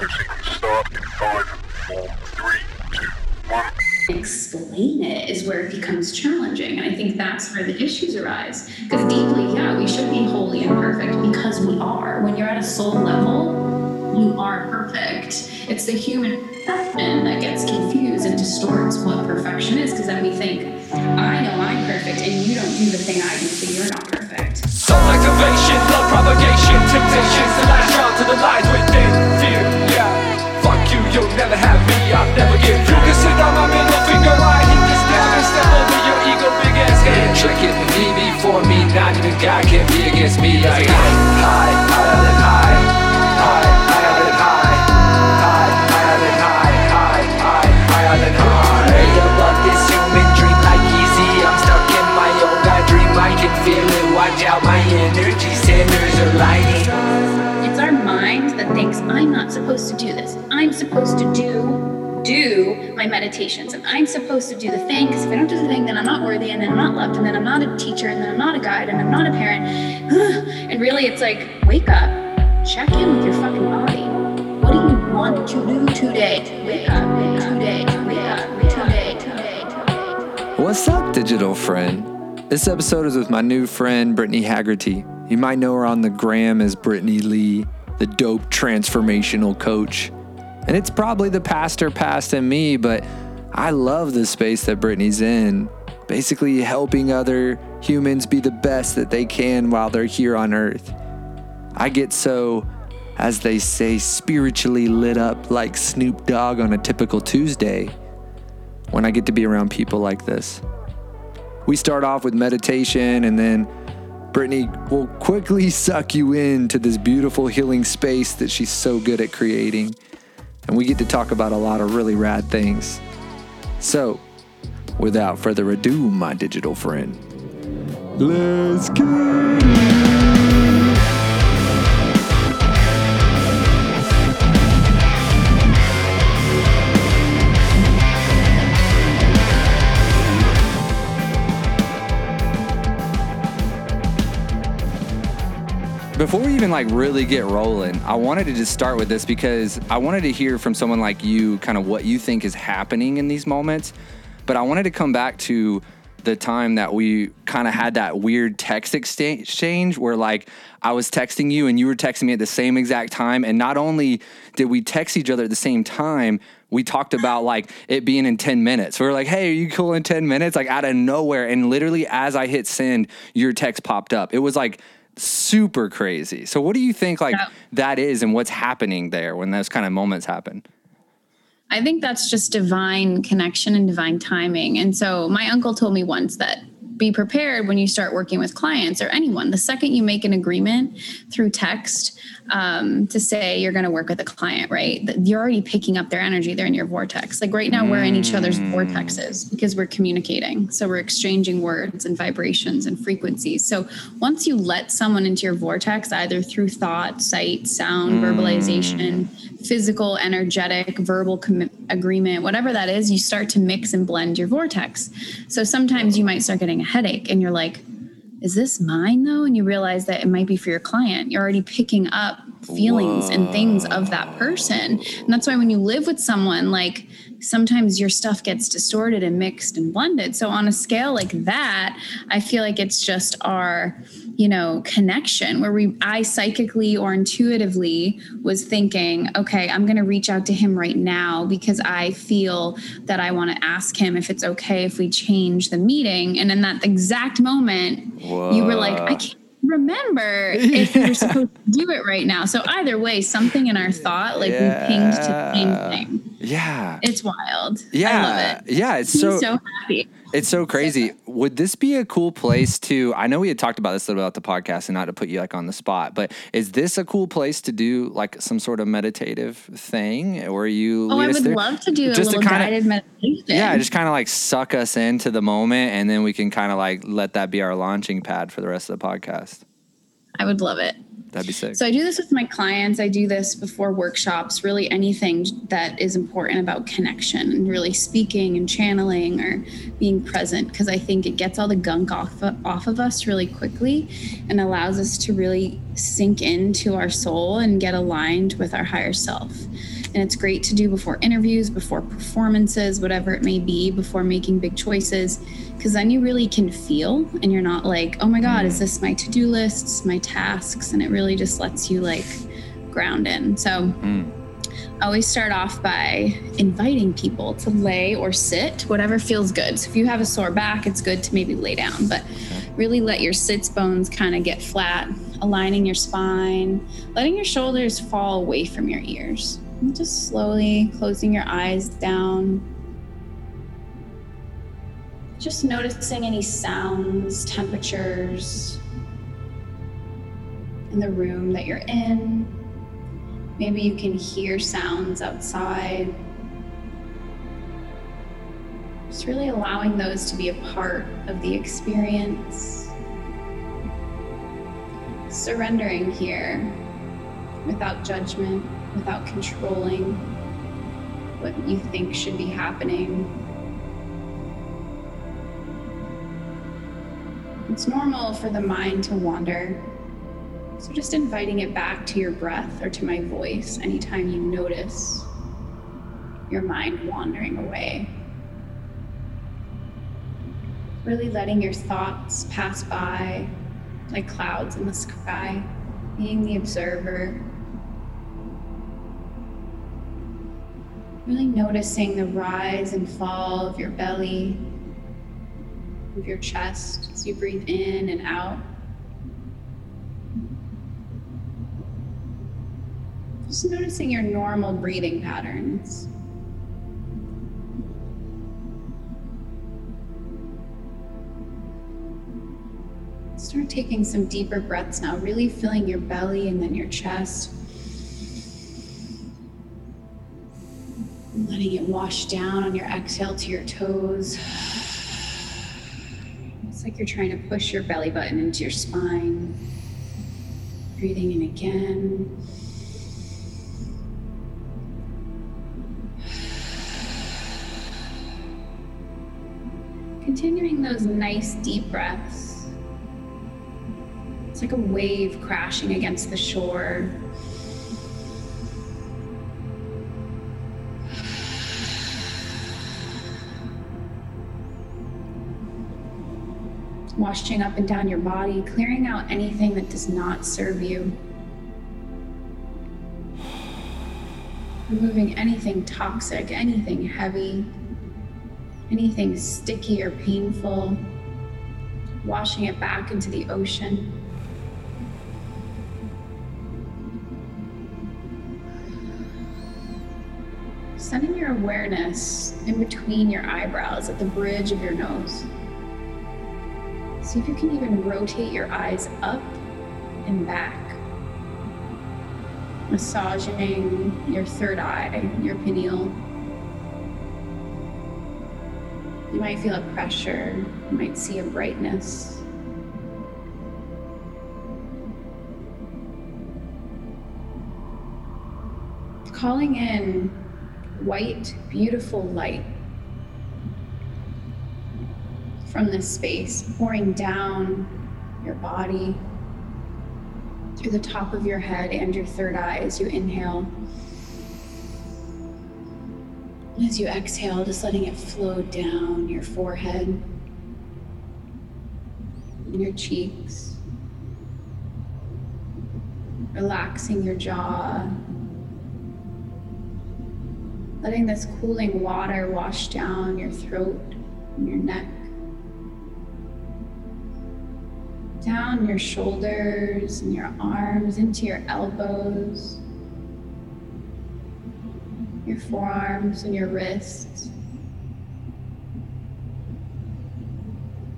Start in five, four, three, two, one. explain it is where it becomes challenging. And I think that's where the issues arise. Because deeply, yeah, we should be holy and perfect because we are. When you're at a soul level, you are perfect. It's the human perception that gets confused and distorts what perfection is. Because then we think, I know I'm perfect, and you don't do the thing I do, so you're not perfect. Soul activation, love propagation, temptations to lash out to the lies within me, I'll never give you. Consider my middle finger, I hit this down and step over your ego, big ass head. Trick it, me before me, not even God can be against me. Like high, high, higher than high, supposed to do this. I'm supposed to do do my meditations and I'm supposed to do the thing because if I don't do the thing then I'm not worthy and then I'm not loved and then I'm not a teacher and then I'm not a guide and I'm not a parent. And really it's like wake up, check in with your fucking body. What do you want to do today? Wake up, wake up, today. What's up, digital friend? This episode is with my new friend, Brittany Hagerty. You might know her on the gram as Brittany Lee, the dope transformational coach. And it's probably the pastor past in me, but I love the space that Brittany's in. Basically, helping other humans be the best that they can while they're here on earth. I get so, as they say, spiritually lit up like Snoop Dogg on a typical Tuesday when I get to be around people like this. We start off with meditation, and then Brittany will quickly suck you into this beautiful healing space that she's so good at creating. And we get to talk about a lot of really rad things. So, without further ado, my digital friend, let's go. Before we even like really get rolling, I wanted to just start with this because I wanted to hear from someone like you kind of what you think is happening in these moments. But I wanted to come back to the time that we kind of had that weird text exchange where like I was texting you and you were texting me at the same exact time. And not only did we text each other at the same time, we talked about like it being in 10 minutes. We were like, hey, are you cool in 10 minutes? Like out of nowhere. And literally as I hit send, your text popped up. It was like super crazy. So what do you think like Yeah. that is and what's happening there when those kind of moments happen? I think that's just divine connection and divine timing. And so my uncle told me once that be prepared when you start working with clients or anyone. The second you make an agreement through text um, to say you're going to work with a client, right? You're already picking up their energy. They're in your vortex. Like right now, we're in each other's vortexes because we're communicating. So we're exchanging words and vibrations and frequencies. So once you let someone into your vortex, either through thought, sight, sound, verbalization, physical, energetic, verbal commi- agreement, whatever that is, you start to mix and blend your vortex. So sometimes you might start getting a headache and you're like, is this mine though? And you realize that it might be for your client. You're already picking up feelings and things of that person. And that's why when you live with someone, like sometimes your stuff gets distorted and mixed and blended. So on a scale like that, I feel like it's just our, you know, connection where we I psychically or intuitively was thinking, okay, I'm going to reach out to him right now because I feel that I want to ask him if it's okay if we change the meeting. And in that exact moment, you were like, I can't remember if you're supposed to do it right now. So either way, something in our thought, like we pinged to the same thing. Yeah. It's wild. yeah. I love it. Yeah, it's so so happy. It's so crazy. Would this be a cool place to? I know we had talked about this a little bit about the podcast, and not to put you like on the spot, but is this a cool place to do like some sort of meditative thing, or you? Oh, I would through? love to do Just to little kinda- guided meditation. Yeah, just kind of like suck us into the moment, and then we can kind of like let that be our launching pad for the rest of the podcast. I would love it. That'd be sick. So I do this with my clients. I do this before workshops, really anything that is important about connection and really speaking and channeling or being present because I think it gets all the gunk off off of us really quickly and allows us to really sink into our soul and get aligned with our higher self. And it's great to do before interviews, before performances, whatever it may be, before making big choices, because then you really can feel and you're not like, oh my God, is this my to do lists, my tasks? And it really just lets you like ground in. So, I always start off by inviting people to lay or sit, whatever feels good. So if you have a sore back, it's good to maybe lay down, but really let your sits bones kind of get flat, aligning your spine, letting your shoulders fall away from your ears. And just slowly closing your eyes down. Just noticing any sounds, temperatures in the room that you're in. Maybe you can hear sounds outside. Just really allowing those to be a part of the experience. Surrendering here without judgment, without controlling what you think should be happening. It's normal for the mind to wander. So just inviting it back to your breath or to my voice anytime you notice your mind wandering away. Really letting your thoughts pass by like clouds in the sky, being the observer. Really noticing the rise and fall of your belly, of your chest as you breathe in and out. Just noticing your normal breathing patterns. Start taking some deeper breaths now, really filling your belly and then your chest. Letting it wash down on your exhale to your toes. It's like you're trying to push your belly button into your spine. Breathing in again. Continuing those nice deep breaths. It's like a wave crashing against the shore. Washing up and down your body, clearing out anything that does not serve you. Removing anything toxic, anything heavy, anything sticky or painful, washing it back into the ocean. Sending your awareness in between your eyebrows at the bridge of your nose. See if you can even rotate your eyes up and back. Massaging your third eye, your pineal. You might feel a pressure, you might see a brightness. Calling in white, beautiful light from this space, pouring down your body through the top of your head and your third eye as you inhale. As you exhale, just letting it flow down your forehead, and your cheeks, relaxing your jaw, letting this cooling water wash down your throat and your neck, down your shoulders and your arms into your elbows your forearms and your wrists.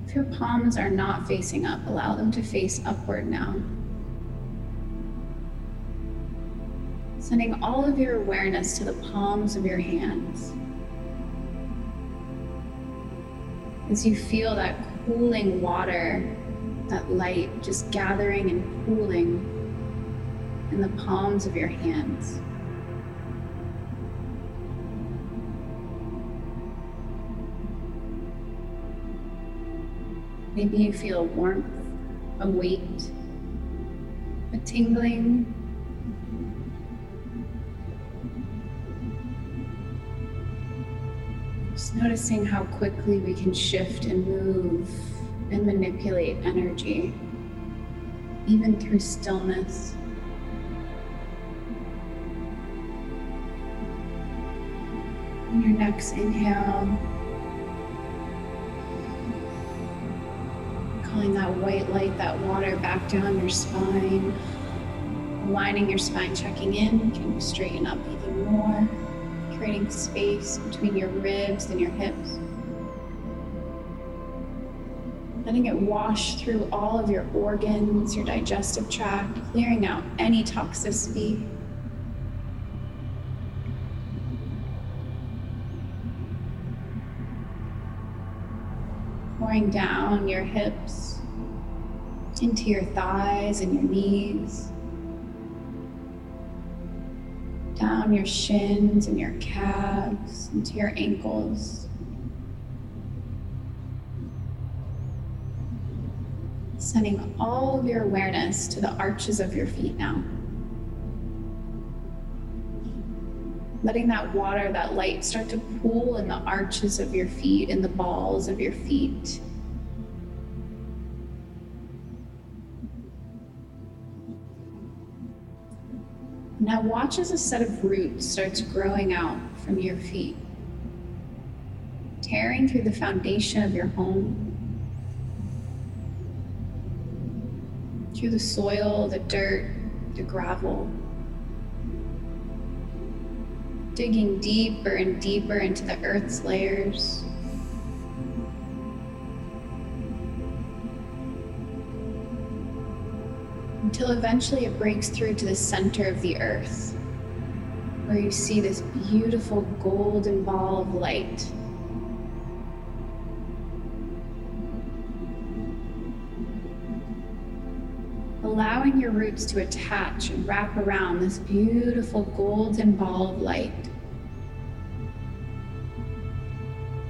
If your palms are not facing up, allow them to face upward now. Sending all of your awareness to the palms of your hands. As you feel that cooling water, that light just gathering and cooling in the palms of your hands. Maybe you feel warmth, a weight. a tingling. Just noticing how quickly we can shift and move and manipulate energy, even through stillness. Your next inhale, calling that white light, that water back down your spine, aligning your spine, checking in. Can you straighten up even more, creating space between your ribs and your hips? Letting it wash through all of your organs, your digestive tract, clearing out any toxicity. pouring down your hips into your thighs and your knees, down your shins and your calves, into your ankles. Sending all of your awareness to the arches of your feet now. letting that water, that light start to pool in the arches of your feet, in the balls of your feet. Now, watch as a set of roots starts growing out from your feet, tearing through the foundation of your home, through the soil, the dirt, the gravel digging deeper and deeper into the earth's layers. Until eventually it breaks through to the center of the earth, where you see this beautiful golden ball of light. Allowing your roots to attach and wrap around this beautiful golden ball of light,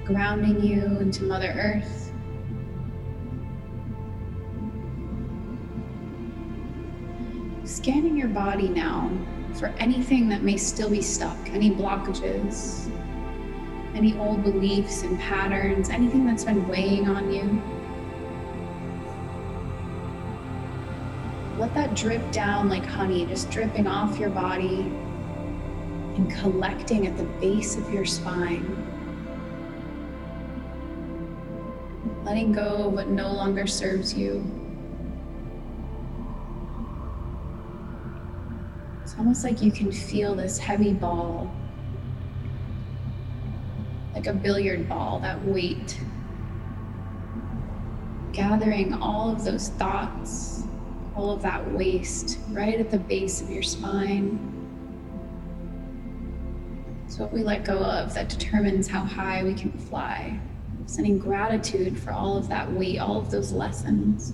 grounding you into Mother Earth. Scanning your body now for anything that may still be stuck, any blockages, any old beliefs and patterns, anything that's been weighing on you. Let that drip down like honey, just dripping off your body and collecting at the base of your spine. Letting go of what no longer serves you. It's almost like you can feel this heavy ball, like a billiard ball, that weight, gathering all of those thoughts all of that waste right at the base of your spine. It's what we let go of that determines how high we can fly. Sending gratitude for all of that weight, all of those lessons.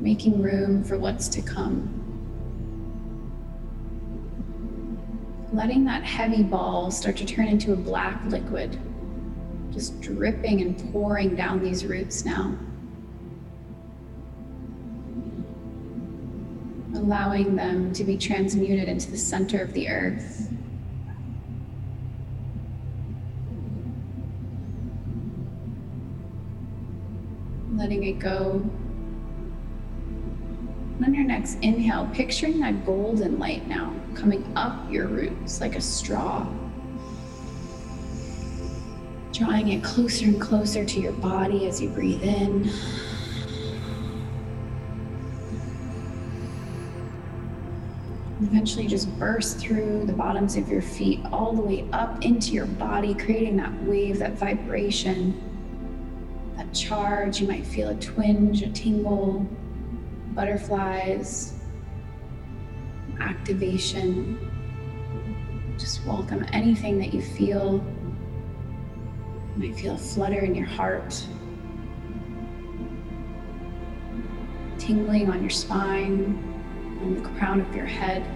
Making room for what's to come. Letting that heavy ball start to turn into a black liquid, just dripping and pouring down these roots now. Allowing them to be transmuted into the center of the earth. Letting it go. And on your next inhale, picturing that golden light now coming up your roots like a straw. Drawing it closer and closer to your body as you breathe in. Eventually just burst through the bottoms of your feet all the way up into your body, creating that wave, that vibration, that charge. You might feel a twinge, a tingle, butterflies, activation. Just welcome anything that you feel. You might feel a flutter in your heart, tingling on your spine on the crown of your head.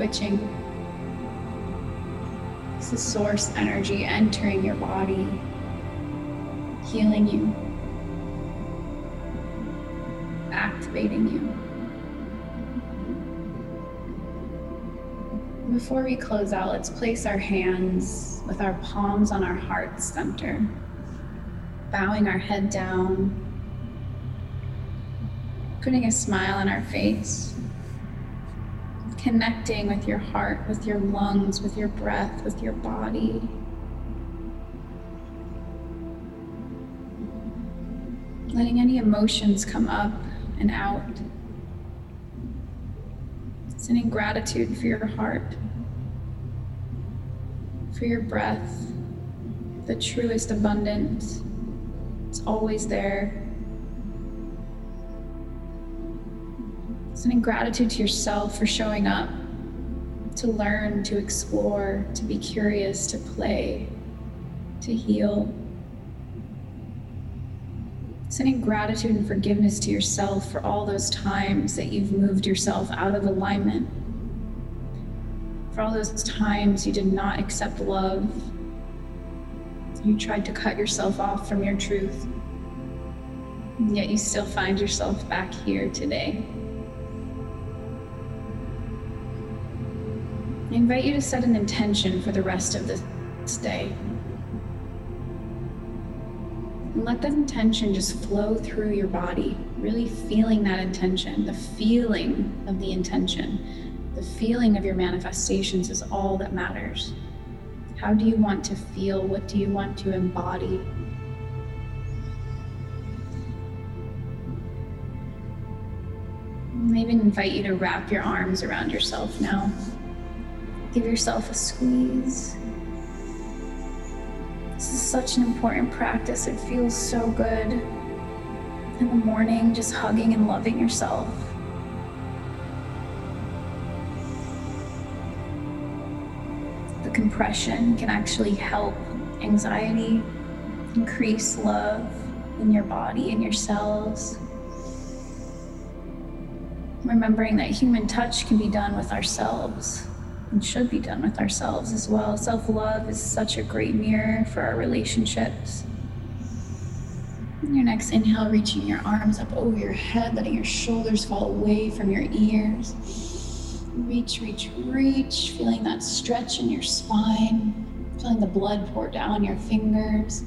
Twitching. This is source energy entering your body, healing you, activating you. Before we close out, let's place our hands with our palms on our heart center, bowing our head down, putting a smile on our face, connecting with your heart, with your lungs, with your breath, with your body. Letting any emotions come up and out. Sending gratitude for your heart, for your breath, the truest abundance. It's always there. Sending gratitude to yourself for showing up, to learn, to explore, to be curious, to play, to heal. Sending gratitude and forgiveness to yourself for all those times that you've moved yourself out of alignment. For all those times you did not accept love. You tried to cut yourself off from your truth. And yet you still find yourself back here today. I invite you to set an intention for the rest of this day. And let that intention just flow through your body, really feeling that intention. The feeling of the intention, the feeling of your manifestations is all that matters. How do you want to feel? What do you want to embody? I even invite you to wrap your arms around yourself now. Give yourself a squeeze. This is such an important practice. It feels so good. In the morning, just hugging and loving yourself. The compression can actually help anxiety, increase love in your body and your cells. Remembering that human touch can be done with ourselves and should be done with ourselves as well. Self love is such a great mirror for our relationships. Your next inhale, reaching your arms up over your head, letting your shoulders fall away from your ears. Reach, reach, reach, feeling that stretch in your spine, feeling the blood pour down your fingers.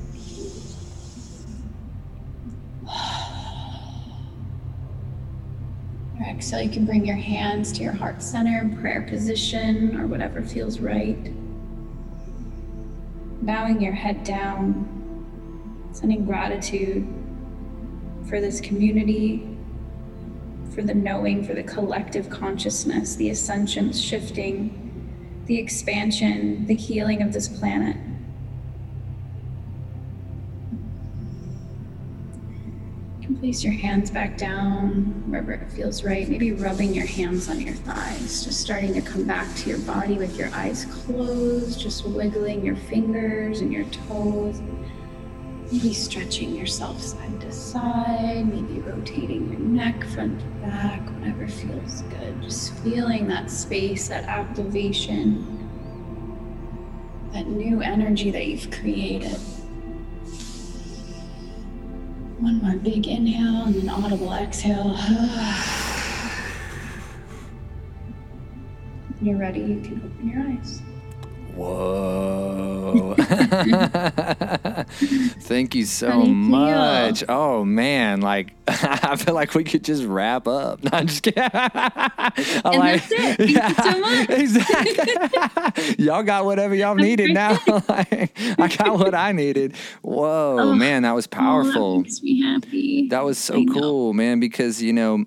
Your exhale, you can bring your hands to your heart center, prayer position, or whatever feels right. Bowing your head down, sending gratitude for this community, for the knowing, for the collective consciousness, the ascension, shifting, the expansion, the healing of this planet. Place your hands back down wherever it feels right. Maybe rubbing your hands on your thighs, just starting to come back to your body with your eyes closed, just wiggling your fingers and your toes. Maybe stretching yourself side to side, maybe rotating your neck front to back, whatever feels good. Just feeling that space, that activation, that new energy that you've created. One more big inhale and an audible exhale. When you're ready, you can open your eyes. Whoa. Thank you so How do you much. Oh man, like I feel like we could just wrap up. No, I'm just kidding. I And that's it. Thank you so much. Exactly. y'all got whatever y'all needed now. Like, I got what I needed. Whoa, Oh. man, that was Oh, that powerful. makes me happy. That was so I know. cool, man. Because you know,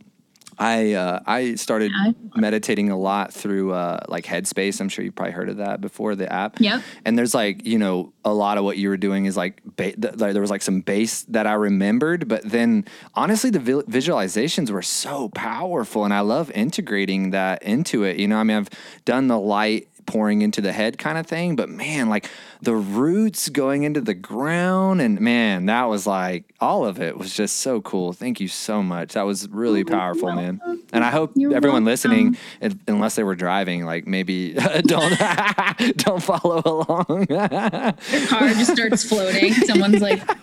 I uh, I started Yeah. meditating a lot through uh, like Headspace. I'm sure you've probably heard of that before the app. Yep. And there's like you know a lot of what you were doing is like ba- th- there was like some base that I remembered, but then honestly the vi- visualizations were so powerful, and I love integrating that into it. You know, I mean, I've done the light pouring into the head kind of thing. But man, like the roots going into the ground, and man, that was like all of it was just so cool. Thank you so much. That was really powerful, man. And I hope You're everyone listening, welcome. if- unless they were driving, like maybe don't don't follow along. car just starts floating. Someone's like, "What?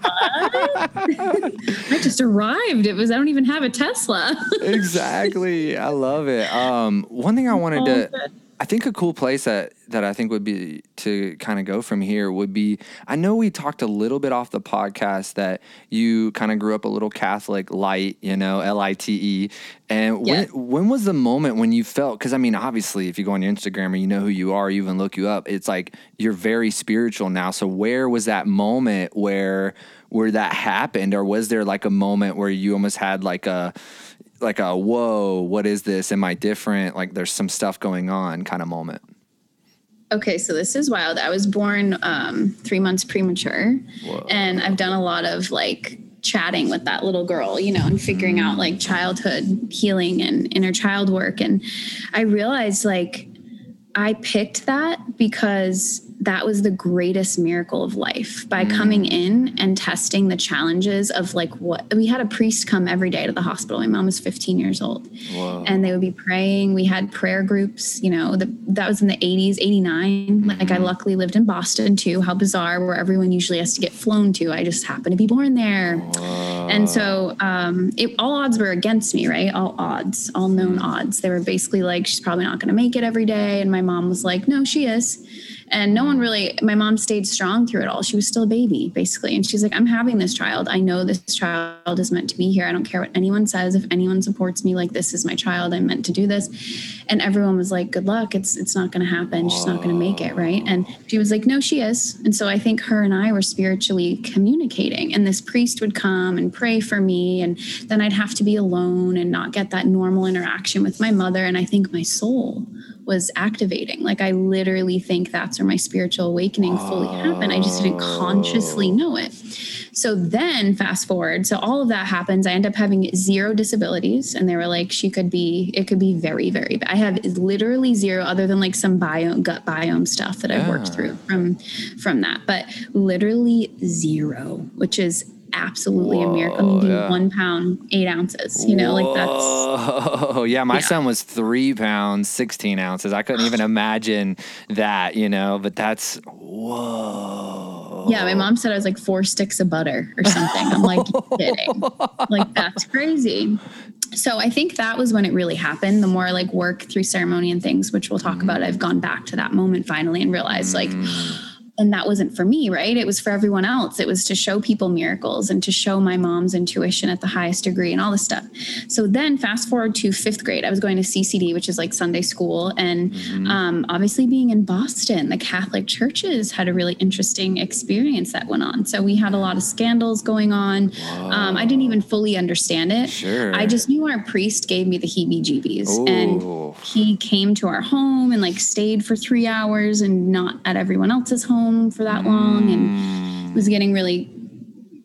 I just arrived. It was I don't even have a Tesla. exactly. I love it. Um, one thing I wanted to, I think a cool place that that I think would be to kind of go from here would be. I know we talked a little bit off the podcast that you kind of grew up a little Catholic light, you know, L I T E. And when when was the moment when you felt? Because I mean, obviously, if you go on your Instagram or you know who you are, you even look you up. It's like you're very spiritual now. So where was that moment where where that happened, or was there like a moment where you almost had like a like a whoa, what is this? Am I different? Like there's some stuff going on kind of moment. okay, so this is wild. I was born um, three months premature, and I've done a lot of like chatting with that little girl, you know, and figuring out like childhood healing and inner child work. And I realized like I picked that because that was the greatest miracle of life by mm. coming in and testing the challenges of like what we had a priest come every day to the hospital. My mom was 15 years old and they would be praying. We had prayer groups, you know, the, that was in the 80s, 89. Like I mm-hmm. luckily lived in Boston too. How bizarre, where everyone usually has to get flown to. I just happened to be born there. And so um, it, all odds were against me, right? All odds, all known mm. odds. They were basically like, she's probably not going to make it every day. And my mom was like, no, she is. And no one really, my mom stayed strong through it all. She was still a baby, basically. And she's like, I'm having this child. I know this child is meant to be here. I don't care what anyone says. If anyone supports me, like, this is my child. I'm meant to do this. And everyone was like, good luck. It's, it's not going to happen. She's not going to make it. Right. And she was like, no, she is. And so I think her and I were spiritually communicating. And this priest would come and pray for me. And then I'd have to be alone and not get that normal interaction with my mother. And I think my soul was activating. Like I literally think that's where my spiritual awakening fully happened. I just didn't consciously know it. So then fast forward, so all of that happens. I end up having zero disabilities. And they were like, she could be, it could be very, very bad. I have literally zero other than like some biome, gut biome stuff that I've worked through from from that. But literally zero, which is absolutely a miracle. Whoa, yeah. one pound, eight ounces, you know, like that's Oh yeah, my Yeah. son was three pounds, sixteen ounces. I couldn't even imagine that, you know. But that's whoa. Yeah, my mom said I was like four sticks of butter or something. I'm like, kidding? Like that's crazy. So I think that was when it really happened. The more I like work through ceremony and things, which we'll talk mm-hmm. about, I've gone back to that moment finally and realized like, mm. And that wasn't for me, right? It was for everyone else. It was to show people miracles and to show my mom's intuition at the highest degree and all this stuff. So then, fast forward to fifth grade, I was going to CCD, which is like Sunday school. And um, obviously, being in Boston, the Catholic churches had a really interesting experience that went on. So we had a lot of scandals going on. Um, I didn't even fully understand it. Sure. I just knew our priest gave me the heebie jeebies. And he came to our home and like stayed for three hours and not at everyone else's home for that long Mm. and was getting really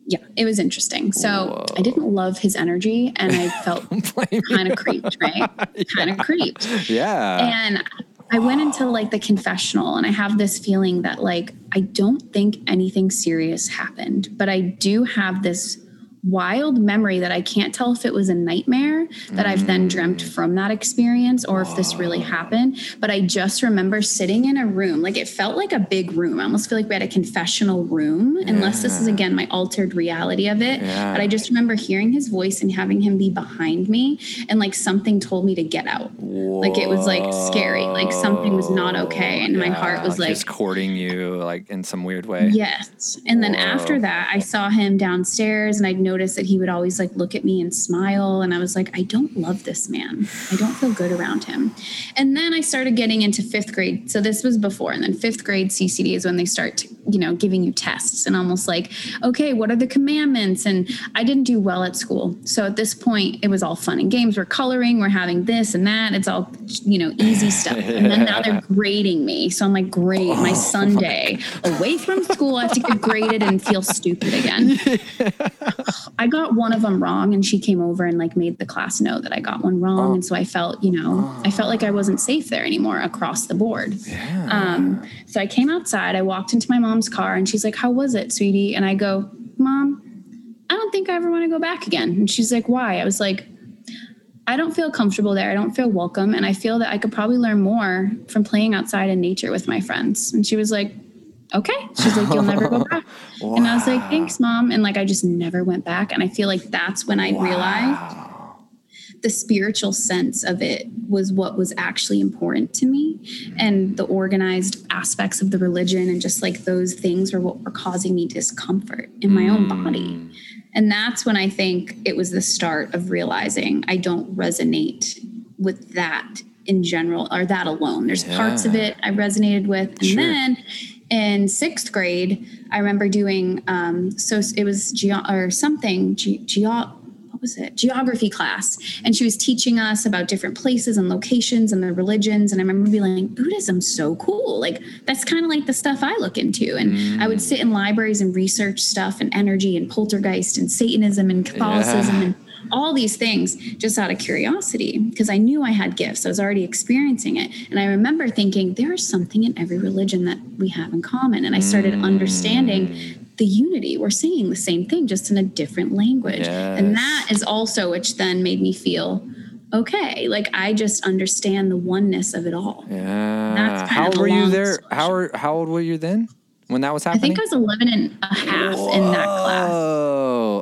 yeah it was interesting. So i didn't love his energy and i felt kind of creeped right? Kind of creeped. Yeah. and I went into like the confessional and I have this feeling that like I don't think anything serious happened, but I do have this wild memory that I can't tell if it was a nightmare that I've then dreamt mm. from that experience or if this really happened. But I just remember sitting in a room, like it felt like a big room. I almost feel like we had a confessional room, unless this is again my altered reality of it. Yeah. But I just remember hearing his voice and having him be behind me, and like something told me to get out. Like it was like scary, like something was not okay. And my heart was like, just courting you like in some weird way. Yes. And then after that, I saw him downstairs and I'd noticed that he would always like look at me and smile. And I was like, I don't love this man. I don't feel good around him. And then I started getting into fifth grade. So this was before. And then fifth grade CCD is when they start to you know, giving you tests and almost like, okay, what are the commandments? And I didn't do well at school. So at this point, it was all fun and games. We're coloring, we're having this and that. It's all, you know, easy stuff. And then now they're grading me. So I'm like, great, my Sunday away from school, I have to get graded and feel stupid again. I got one of them wrong and she came over and like made the class know that I got one wrong. And so I felt, you know, I felt like I wasn't safe there anymore across the board. Yeah. Um, so I came outside, I walked into my mom's car and she's like, How was it, sweetie? And I go, Mom, I don't think I ever want to go back again. And she's like, Why? I was like, I don't feel comfortable there. I don't feel welcome. And I feel that I could probably learn more from playing outside in nature with my friends. And she was like, Okay. She's like, You'll never go back. And I was like, Thanks, mom. And like, I just never went back. And I feel like that's when I realized the spiritual sense of it was what was actually important to me. And the organized aspects of the religion and just like those things were what were causing me discomfort in my own body. And that's when i think it was the start of realizing i don't resonate with that in general or that alone. There's parts of it i resonated with. And Sure. then in sixth grade i remember doing um so it was geo or something ge- geo what was it geography class and she was teaching us about different places and locations and the religions and i remember being like buddhism's so cool like that's kind of like the stuff i look into and i would sit in libraries and research stuff and energy and poltergeist and satanism and catholicism Yeah. and all these things just out of curiosity because I knew I had gifts. I was already experiencing it. And I remember thinking there is something in every religion that we have in common. And I started understanding the unity. We're saying the same thing, just in a different language. And that is also which then made me feel okay. Like I just understand the oneness of it all. Yeah. That's How old were you there? discussion. How are, how old were you then when that was happening? I think I was 11 and a half in that class.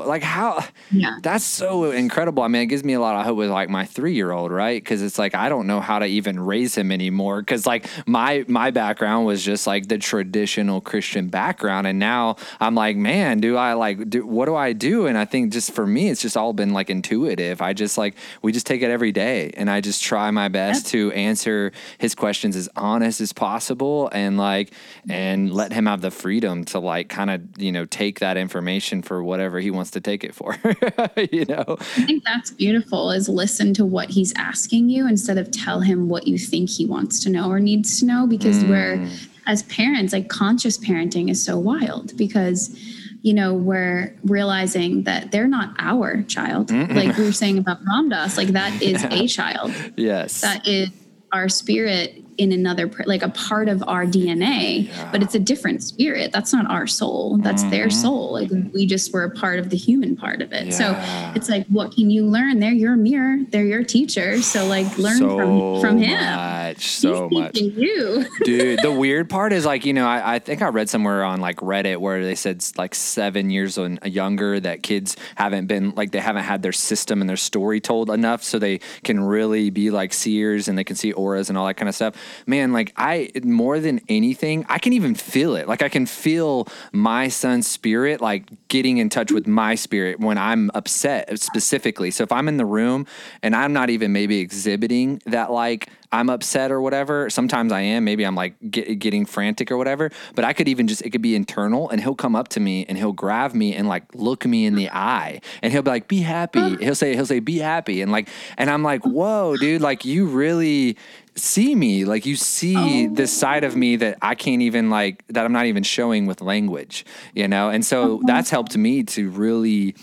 Like how? Yeah. That's so incredible. I mean, it gives me a lot of hope with like my three year old, right? Because it's like I don't know how to even raise him anymore. Because like my my background was just like the traditional Christian background, and now I'm like, man, do I like do what do I do? And I think just for me, it's just all been like intuitive. I just like we just take it every day, and I just try my best to answer his questions as honest as possible, and like and let him have the freedom to like kind of you know take that information for whatever he wants to take it for. you know? I think that's beautiful is listen to what he's asking you instead of tell him what you think he wants to know or needs to know because mm. we're as parents like conscious parenting is so wild because you know we're realizing that they're not our child like we were saying about Ram Dass like that is a child Yes. that is our spirit in another like a part of our DNA but it's a different spirit. That's not our soul. That's their mm-hmm. soul. Like we just were a part of the human part of it. So it's like what can you learn? They're your mirror. They're your teacher. So like learn so from from him. much, so He's much. you Dude, the weird part is like, you know, I, I think I read somewhere on like Reddit where they said like seven years and uh, younger that kids haven't been like they haven't had their system and their story told enough so they can really be like seers and they can see auras and all that kind of stuff. Man, like I more than anything, I can even feel it. Like I can feel my son's spirit like getting in touch with my spirit when I'm upset specifically. So if I'm in the room and I'm not even maybe exhibiting that like I'm upset or whatever. Sometimes I am. Maybe I'm like get, getting frantic or whatever. But I could even just, it could be internal and he'll come up to me and he'll grab me and like look me in the eye and he'll be like, be happy. He'll say, he'll say, be happy. And like, and I'm like, whoa, dude, like you really see me. Like you see this oh. side of me that I can't even like, that I'm not even showing with language, you know? And so uh-huh. that's helped me to really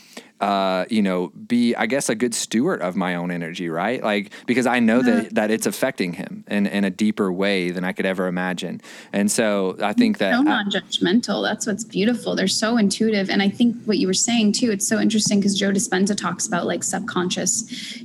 uh, you know, be I guess a good steward of my own energy, right? Like because I know that that it's affecting him in in a deeper way than I could ever imagine. And so I think that so non-judgmental. That's what's beautiful. They're so intuitive. And i think what you were saying too it's so interesting because joe dispenza talks about like subconscious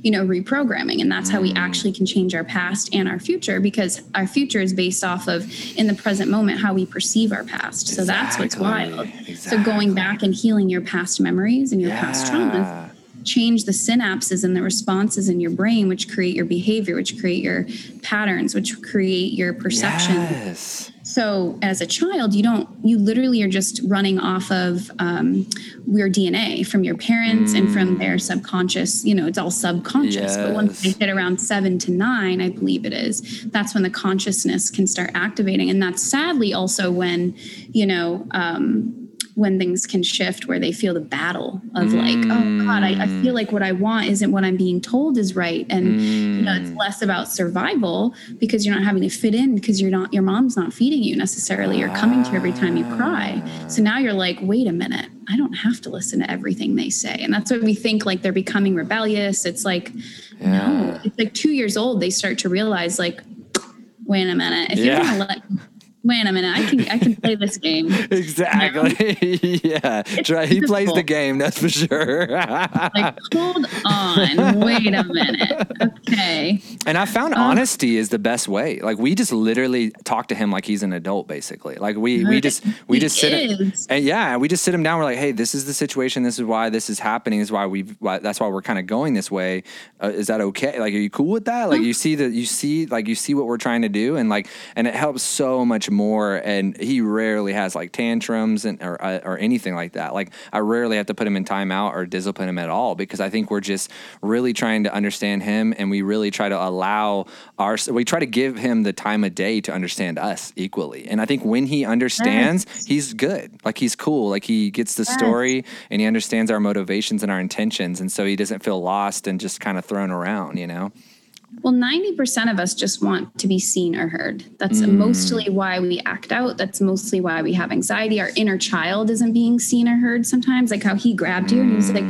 you know reprogramming. And that's how Mm. we actually can change our past and our future because our future is based off of in the present moment how we perceive our past. So that's what's Exactly. wild. So going back and healing your past memories and your past traumas change the synapses and the responses in your brain, which create your behavior, which create your patterns, which create your perception. Yes. So as a child, you don't, you literally are just running off of um, your DNA from your parents and from their subconscious, you know, it's all subconscious. But once they hit around seven to nine, I believe it is, that's when the consciousness can start activating. And that's sadly also when, you know, um, when things can shift where they feel the battle of like, oh God, I, I mm. feel like what I want isn't what I'm being told is right. And you know, it's mm. less about survival because you're not having to fit in because you're not your mom's not feeding you necessarily you're coming to you every time you cry. So ah. now you're like, wait a minute, I don't have to listen to everything they say. And that's what we think like they're becoming rebellious. It's like, no, it's like two years old, they start to realize like, wait a minute, if Yeah. you're gonna let wait a minute, I can I can play this game. Exactly. yeah. Try, he plays the game, that's for sure. Like, hold on, wait a minute. Okay. and I found Uh, honesty is the best way. Like we just literally talk to him like he's an adult, basically. Like we we just we just sit is. and yeah, we just sit him down. We're like, hey, this is the situation. This is why this is happening. This is why we. Why, that's why we're kind of going this way. Uh, is that okay? Like, are you cool with that? Like, you see that you see like you see what we're trying to do, and like, and it helps so much more. And he rarely has like tantrums and or uh, or anything like that. Like, I rarely have to put him in timeout or discipline him at all because I think we're just really trying to understand him, and we really try to allow our. We try to give him the time of day to understand us equally. And I think when he understands, he's good. Like he's cool. Like he gets the story and he understands our motivations and our intentions. And so he doesn't feel lost and just kind of thrown around, you know? Well, 90% of us just want to be seen or heard. That's Mm. mostly why we act out. That's mostly why we have anxiety. Our inner child isn't being seen or heard sometimes, like how he grabbed you and he was like,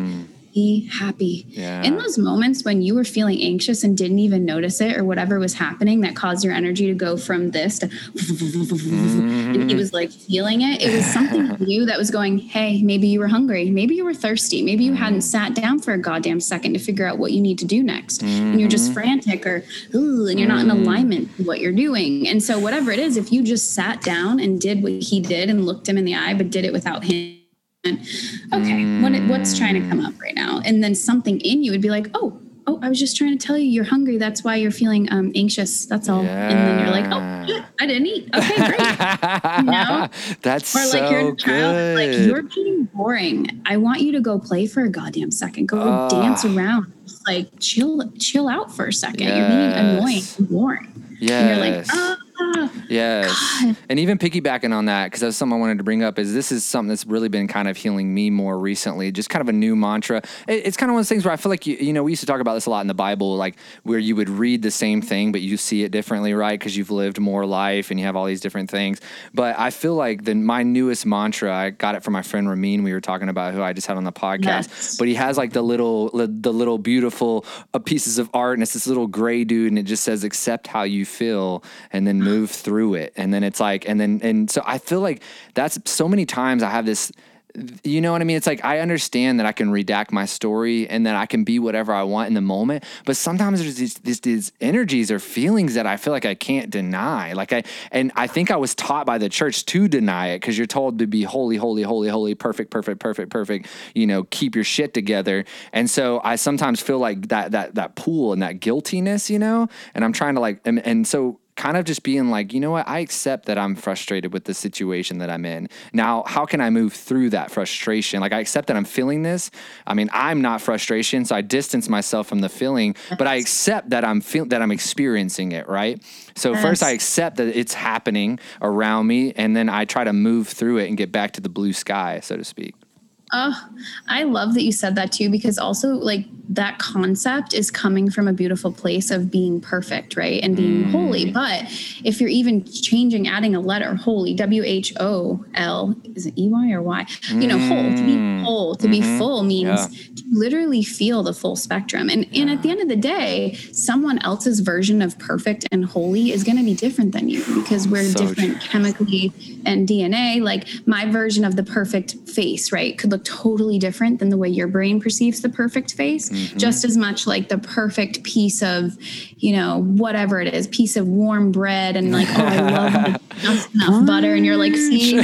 be happy. Mm. Yeah. In those moments when you were feeling anxious and didn't even notice it or whatever was happening that caused your energy to go from this to and he was like feeling it, it was something in you that was going, hey, maybe you were hungry. Maybe you were thirsty. Maybe you hadn't mm-hmm. sat down for a goddamn second to figure out what you need to do next. And you're just mm-hmm. frantic or, and you're not in alignment with what you're doing. And so, whatever it is, if you just sat down and did what he did and looked him in the eye, but did it without him, okay, what, what's trying to come up right now? And then something in you would be like, oh, oh, I was just trying to tell you you're hungry. That's why you're feeling um, anxious. That's all. And then you're like, oh, shit, I didn't eat. Okay, great. You know? That's Or like so you're child, good. like you're being boring. I want you to go play for a goddamn second. Go Ah. dance around. Just like chill, chill out for a second. You're being annoying Yes. and boring. And you're like, Yes. Yes. God. And even piggybacking on that, because that's something I wanted to bring up, is this is something that's really been kind of healing me more recently. Just kind of a new mantra. It- it's kind of one of those things where I feel like, you, you know, we used to talk about this a lot in the Bible, like where you would read the same thing, but you see it differently, right? Because you've lived more life and you have all these different things. But I feel like the, my newest mantra, I got it from my friend Ramin, we were talking about, who I just had on the podcast. Yes. But he has like the little, the little beautiful uh, pieces of art, and it's this little gray dude, and it just says, accept how you feel and then move through it. And then it's like, and then, and so I feel like that's so many times I have this. You know what I mean? It's like I understand that I can redact my story and that I can be whatever I want in the moment, but sometimes there's these, these, these energies or feelings that I feel like I can't deny. Like I, and I think I was taught by the church to deny it because you're told to be holy, holy, holy, holy, perfect, perfect, perfect, perfect. You know, keep your shit together. And so I sometimes feel like that that that pool and that guiltiness, you know, and I'm trying to like, and, and so kind of just being like, you know what, I accept that I'm frustrated with the situation that I'm in. Now, how can I move through that frustration? Like, I accept that I'm feeling this. I mean, I'm not frustration, so I distance myself from the feeling, but I accept that I'm feel that I'm experiencing it, right? So first, I accept that it's happening around me, and then I try to move through it and get back to the blue sky, so to speak. Oh, I love that you said that too, because also like that concept is coming from a beautiful place of being perfect, right? And being Mm. holy. But if you're even changing, adding a letter, holy, W H O L, is it E Y or Y? You know, whole, to be whole, to be full means Mm. Mm-hmm. Yeah. to literally feel the full spectrum. And, and at the end of the day, someone else's version of perfect and holy is going to be different than you because we're So different chemically and DNA. Like my version of the perfect face, right, could look totally different than the way your brain perceives the perfect face. Mm-hmm. Just as much like the perfect piece of, you know, whatever it is, piece of warm bread, and like, oh, I love just enough butter, and you're like, see,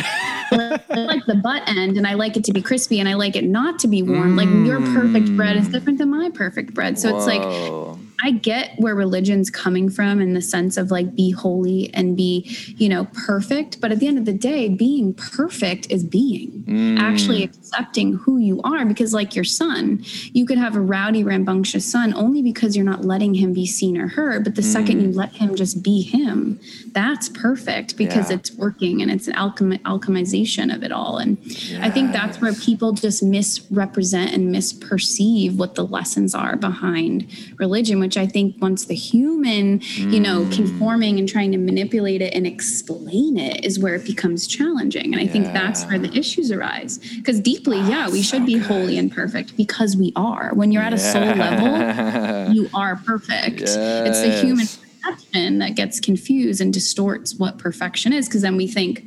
I like the butt end and I like it to be crispy and I like it not to be warm. Like your perfect bread is different than my perfect bread. So it's like Whoa. I get where religion's coming from in the sense of like be holy and be, you know, perfect. But at the end of the day, being perfect is being mm. actually accepting who you are. Because, like your son, you could have a rowdy, rambunctious son only because you're not letting him be seen or heard. But the second you mm. let him just be him, that's perfect because Yeah. it's working and it's an alchemy, alchemization of it all. And I think that's where people just misrepresent and misperceive what the lessons are behind religion, which I think once the human, you know, mm. conforming and trying to manipulate it and explain it is where it becomes challenging. And I think that's where the issues arise. Because deeply, ah, yeah, we should be holy and perfect because we are. When you're at a soul level, you are perfect. It's the human perception that gets confused and distorts what perfection is because then we think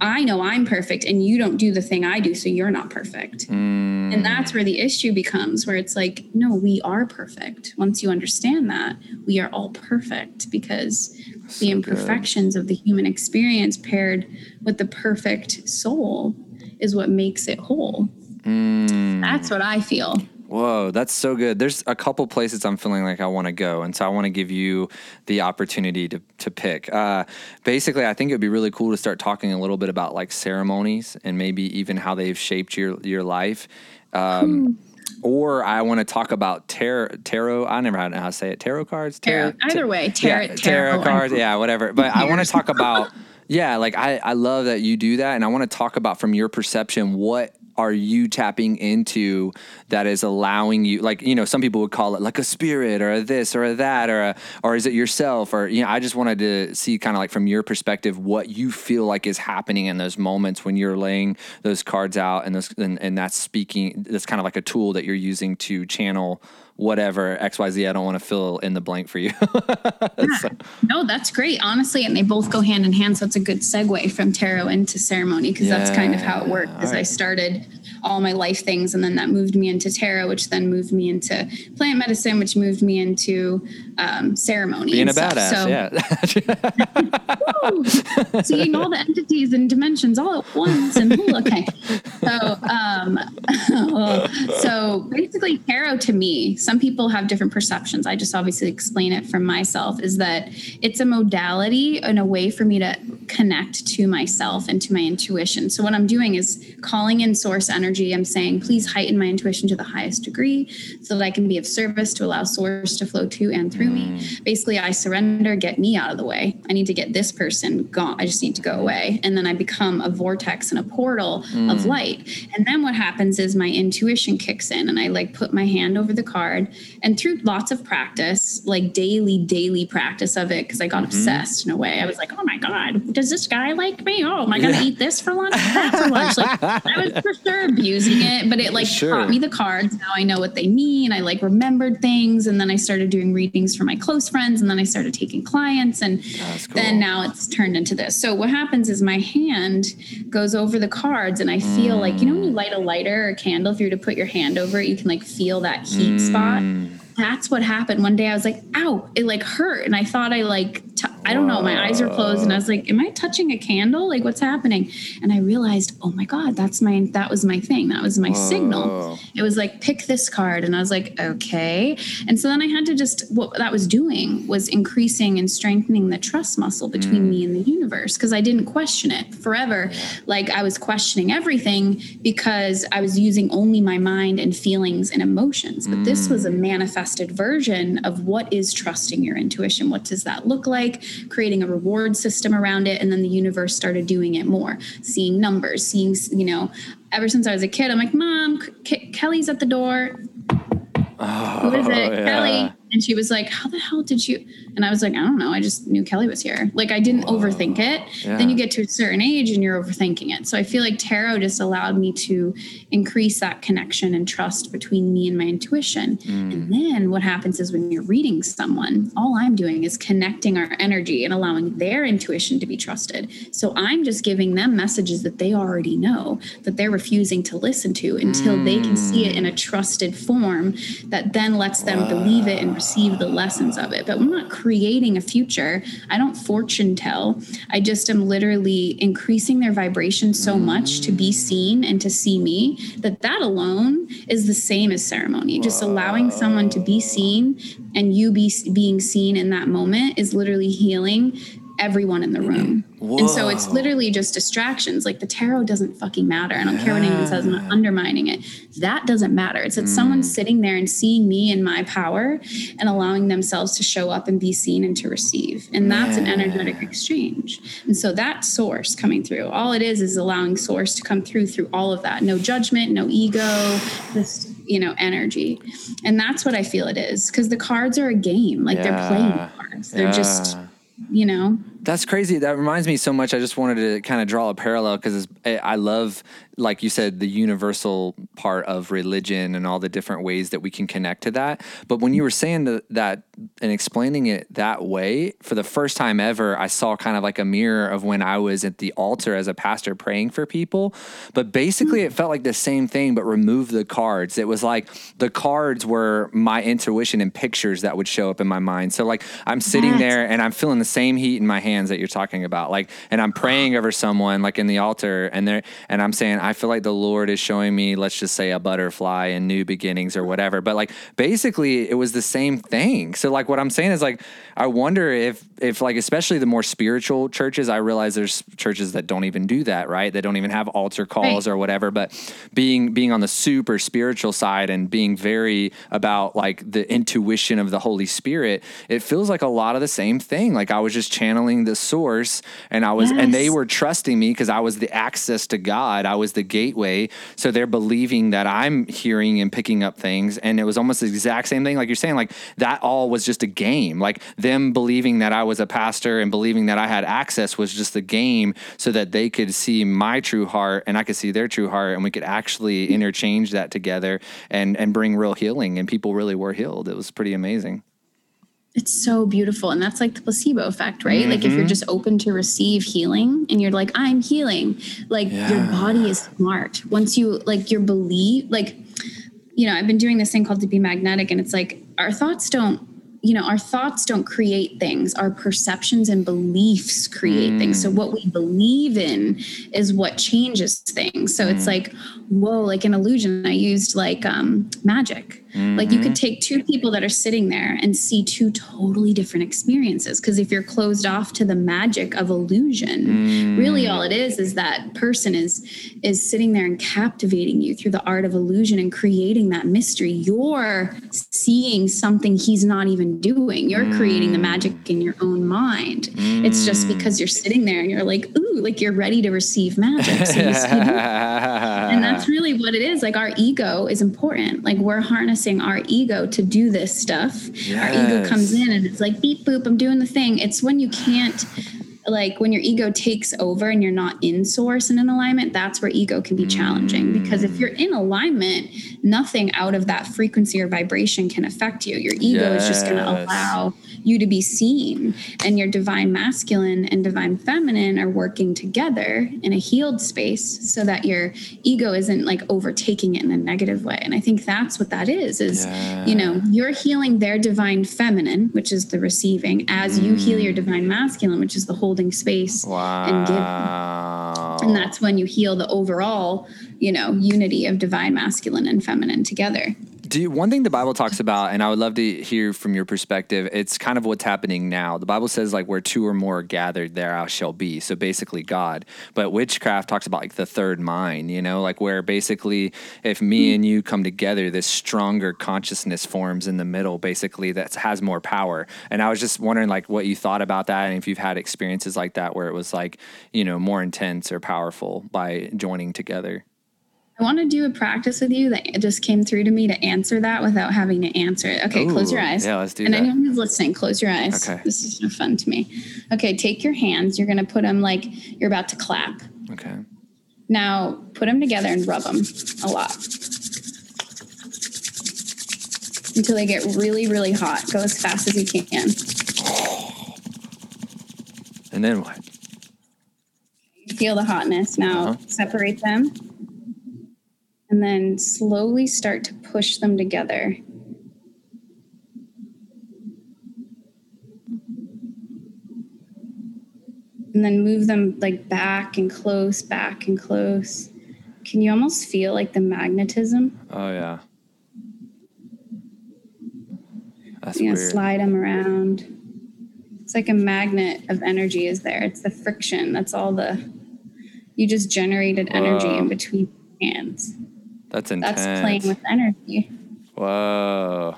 i know i'm perfect and you don't do the thing i do so you're not perfect. Mm. And that's where the issue becomes where it's like no we are perfect. Once you understand that we are all perfect because the imperfections of the human experience paired with the perfect soul is what makes it whole. Mm. That's what i feel Whoa, that's so good. There's a couple places I'm feeling like I want to go, and so I want to give you the opportunity to to pick. Uh, basically, I think it'd be really cool to start talking a little bit about like ceremonies and maybe even how they've shaped your your life. Um, Or I want to talk about tarot. Tarot. I never know how to say it. Tarot cards. Tarot- either way, tarot- yeah, tarot, tarot cards. Yeah, whatever. But I want to talk about. Yeah, like I I love that you do that, and I want to talk about from your perception what are you tapping into that is allowing you like you know some people would call it like a spirit or a this or a that or a, or is it yourself? Or you know I just wanted to see kind of like from your perspective what you feel like is happening in those moments when you're laying those cards out and those and, and that's speaking that's kind of like a tool that you're using to channel whatever XYZ I don't want to fill in the blank for you No, that's great, honestly, and they both go hand in hand. So it's a good segue from tarot into ceremony because that's kind of how it worked. Because I started all my life things, and then that moved me into tarot, which then moved me into plant medicine, which moved me into um, ceremony. being a stuff. badass So, yeah seeing all the entities and dimensions all at once, and ooh, okay. So, um, so basically, tarot to me, some people have different perceptions. I just obviously explain it from myself. Is that it's a modality and a way for me to connect to myself and to my intuition. So what I'm doing is calling in source energy. I'm saying, please heighten my intuition to the highest degree, so that I can be of service to allow source to flow to and through me. Mm. Basically, I surrender. Get me out of the way. I need to get this person gone. I just need to go away, and then I become a vortex and a portal of mm. light. And then what happens is my intuition kicks in, and I like put my hand over the card. And through lots of practice, like daily, daily practice of it, because I got mm-hmm. obsessed in a way. I was like, oh my god, does this guy like me? Oh, am I gonna eat this for lunch? That for lunch? Like I was for sure abusing it, but it like Sure. taught me the cards. Now I know what they mean. I like remembered things, and then I started doing readings for my close friends, and then I started taking clients, and cool. then now it's turned into this. So what happens is my hand goes over the cards, and I feel like you know when you mm. light a lighter or a candle, if you were to put your hand over it, you can like feel that heat spot. Mm. That's what happened. One day I was like, ow, it like hurt. And I thought I like, t- I don't know, my eyes were closed and I was like, am I touching a candle? Like what's happening? And I realized, oh my God, that's my, that was my thing. That was my signal. It was like, pick this card. And I was like, okay. And so then I had to just, what that was doing was increasing and strengthening the trust muscle between hmm. me and the universe because I didn't question it forever. Like I was questioning everything because I was using only my mind and feelings and emotions. But this was a hmm. manifested version of what is trusting your intuition. What does that look like? Creating a reward system around it. And then the universe started doing it more, seeing numbers, seeing, you know, ever since I was a kid, I'm like, Mom, K- Kelly's at the door. Oh, Who is it? yeah. Kelly. And she was like, How the hell did you? And I was like, I don't know. I just knew Kelly was here. Like, I didn't overthink it. Yeah. Then you get to a certain age and you're overthinking it. So I feel like tarot just allowed me to increase that connection and trust between me and my intuition. Hmm. And then what happens is when you're reading someone, all I'm doing is connecting our energy and allowing their intuition to be trusted. So I'm just giving them messages that they already know that they're refusing to listen to until they can see it in a hmm. trusted form that then lets them believe it and receive the lessons of it. But I'm not creating a future. I don't fortune tell. I just am literally increasing their vibration so much to be seen and to see me that that alone is the same as ceremony. Just allowing someone to be seen and you be being seen in that moment is literally healing everyone in the room. And so it's literally just distractions. Like the tarot doesn't fucking matter. I don't care what anyone says, I'm not undermining it. That doesn't matter. It's that someone's mm. sitting there and seeing me in my power and allowing themselves to show up and be seen and to receive. And that's an energetic exchange. And so that source coming through, all it is is allowing source to come through through all of that. No judgment, no ego, this you know energy and that's what i feel it is because the cards are a game like they're playing cards they're just you know That's crazy. That reminds me so much. I just wanted to kind of draw a parallel because I love, like you said, the universal part of religion and all the different ways that we can connect to that. But when you were saying that, that and explaining it that way, for the first time ever, I saw kind of like a mirror of when I was at the altar as a pastor praying for people. But basically, it felt like the same thing, but remove the cards. It was like the cards were my intuition and pictures that would show up in my mind. So, like, I'm sitting Yes. there and I'm feeling the same heat in my hands that you're talking about. Like, and I'm praying over someone like in the altar and there, and I'm saying, I feel like the Lord is showing me, let's just say a butterfly and new beginnings or whatever. But like, basically it was the same thing. So like what I'm saying is like, I wonder if, if like, especially the more spiritual churches, I realize there's churches that don't even do that, right? They don't even have altar calls Right. or whatever, but being, being on the super spiritual side and being very about like the intuition of the Holy Spirit, it feels like a lot of the same thing. Like I was just channeling the source and I was, and they were trusting me because I was the access to God. I was the gateway. So they're believing that I'm hearing and picking up things. And it was almost the exact same thing. Like you're saying, like that all was just a game. Like them believing that I was a pastor and believing that I had access was just the game so that they could see my true heart and I could see their true heart and we could actually interchange that together and, and bring real healing. And people really were healed. It was pretty amazing. it's so beautiful and that's like the placebo effect right like if Mm-hmm. you're just open to receive healing and you're like i'm healing like your body is smart once you like your belief like you know i've been doing this thing called to be magnetic and it's like our thoughts don't you know our thoughts don't create things our perceptions and beliefs create things. So what we believe in is what changes things. So it's like whoa like an illusion. I used like um magic like you could mm-hmm. take two people that are sitting there and see two totally different experiences because if you're closed off to the magic of illusion really all it is is that person is is sitting there and captivating you through the art of illusion and creating that mystery. You're seeing something he's not even doing. You're creating the mm. magic in your own mind. It's just mm. because you're sitting there and you're like ooh like you're ready to receive magic so you and that's really what it is. Like our ego is important. Like we're harnessing our ego to do this stuff. Our ego comes in and it's like beep boop i'm doing the thing. It's when you can't like when your ego takes over and you're not in source and in alignment that's where ego can be challenging. Because if you're in alignment nothing out of that frequency or vibration can affect you. Your ego is just going to allow you to be seen. And your divine masculine and divine feminine are working together in a healed space so that your ego isn't like overtaking it in a negative way. And i think that's what that is is you know you're healing their divine feminine which is the receiving as you heal your divine masculine which is the holding space and giving and that's when you heal the overall you know unity of divine masculine and feminine together Do one thing the Bible talks about, and I would love to hear from your perspective. It's kind of what's happening now. The Bible says like where two or more are gathered, there I shall be. So basically, God. But witchcraft talks about like the third mind. You know, like where basically if me hmm. and you come together, this stronger consciousness forms in the middle. Basically, that has more power. And I was just wondering like what you thought about that, and if you've had experiences like that where it was like you know more intense or powerful by joining together. I want to do a practice with you that just came through to me to answer that without having to answer it. Okay, close your eyes. yeah, let's do and that. And anyone who's listening, close your eyes. Okay. This is so fun to me. Okay, take your hands. You're going to put them like you're about to clap. Okay. Now put them together and rub them a lot until they get really, really hot. Go as fast as you can. And then what? Feel the hotness. Now Uh-huh. separate them and then slowly start to push them together. And then move them like back and close, back and close. Can you almost feel like the magnetism? Oh, yeah. That's you weird. slide them around. It's like a magnet of energy is there. It's the friction. That's all the you just generated energy Whoa. in between hands. That's intense. That's playing with energy. Whoa.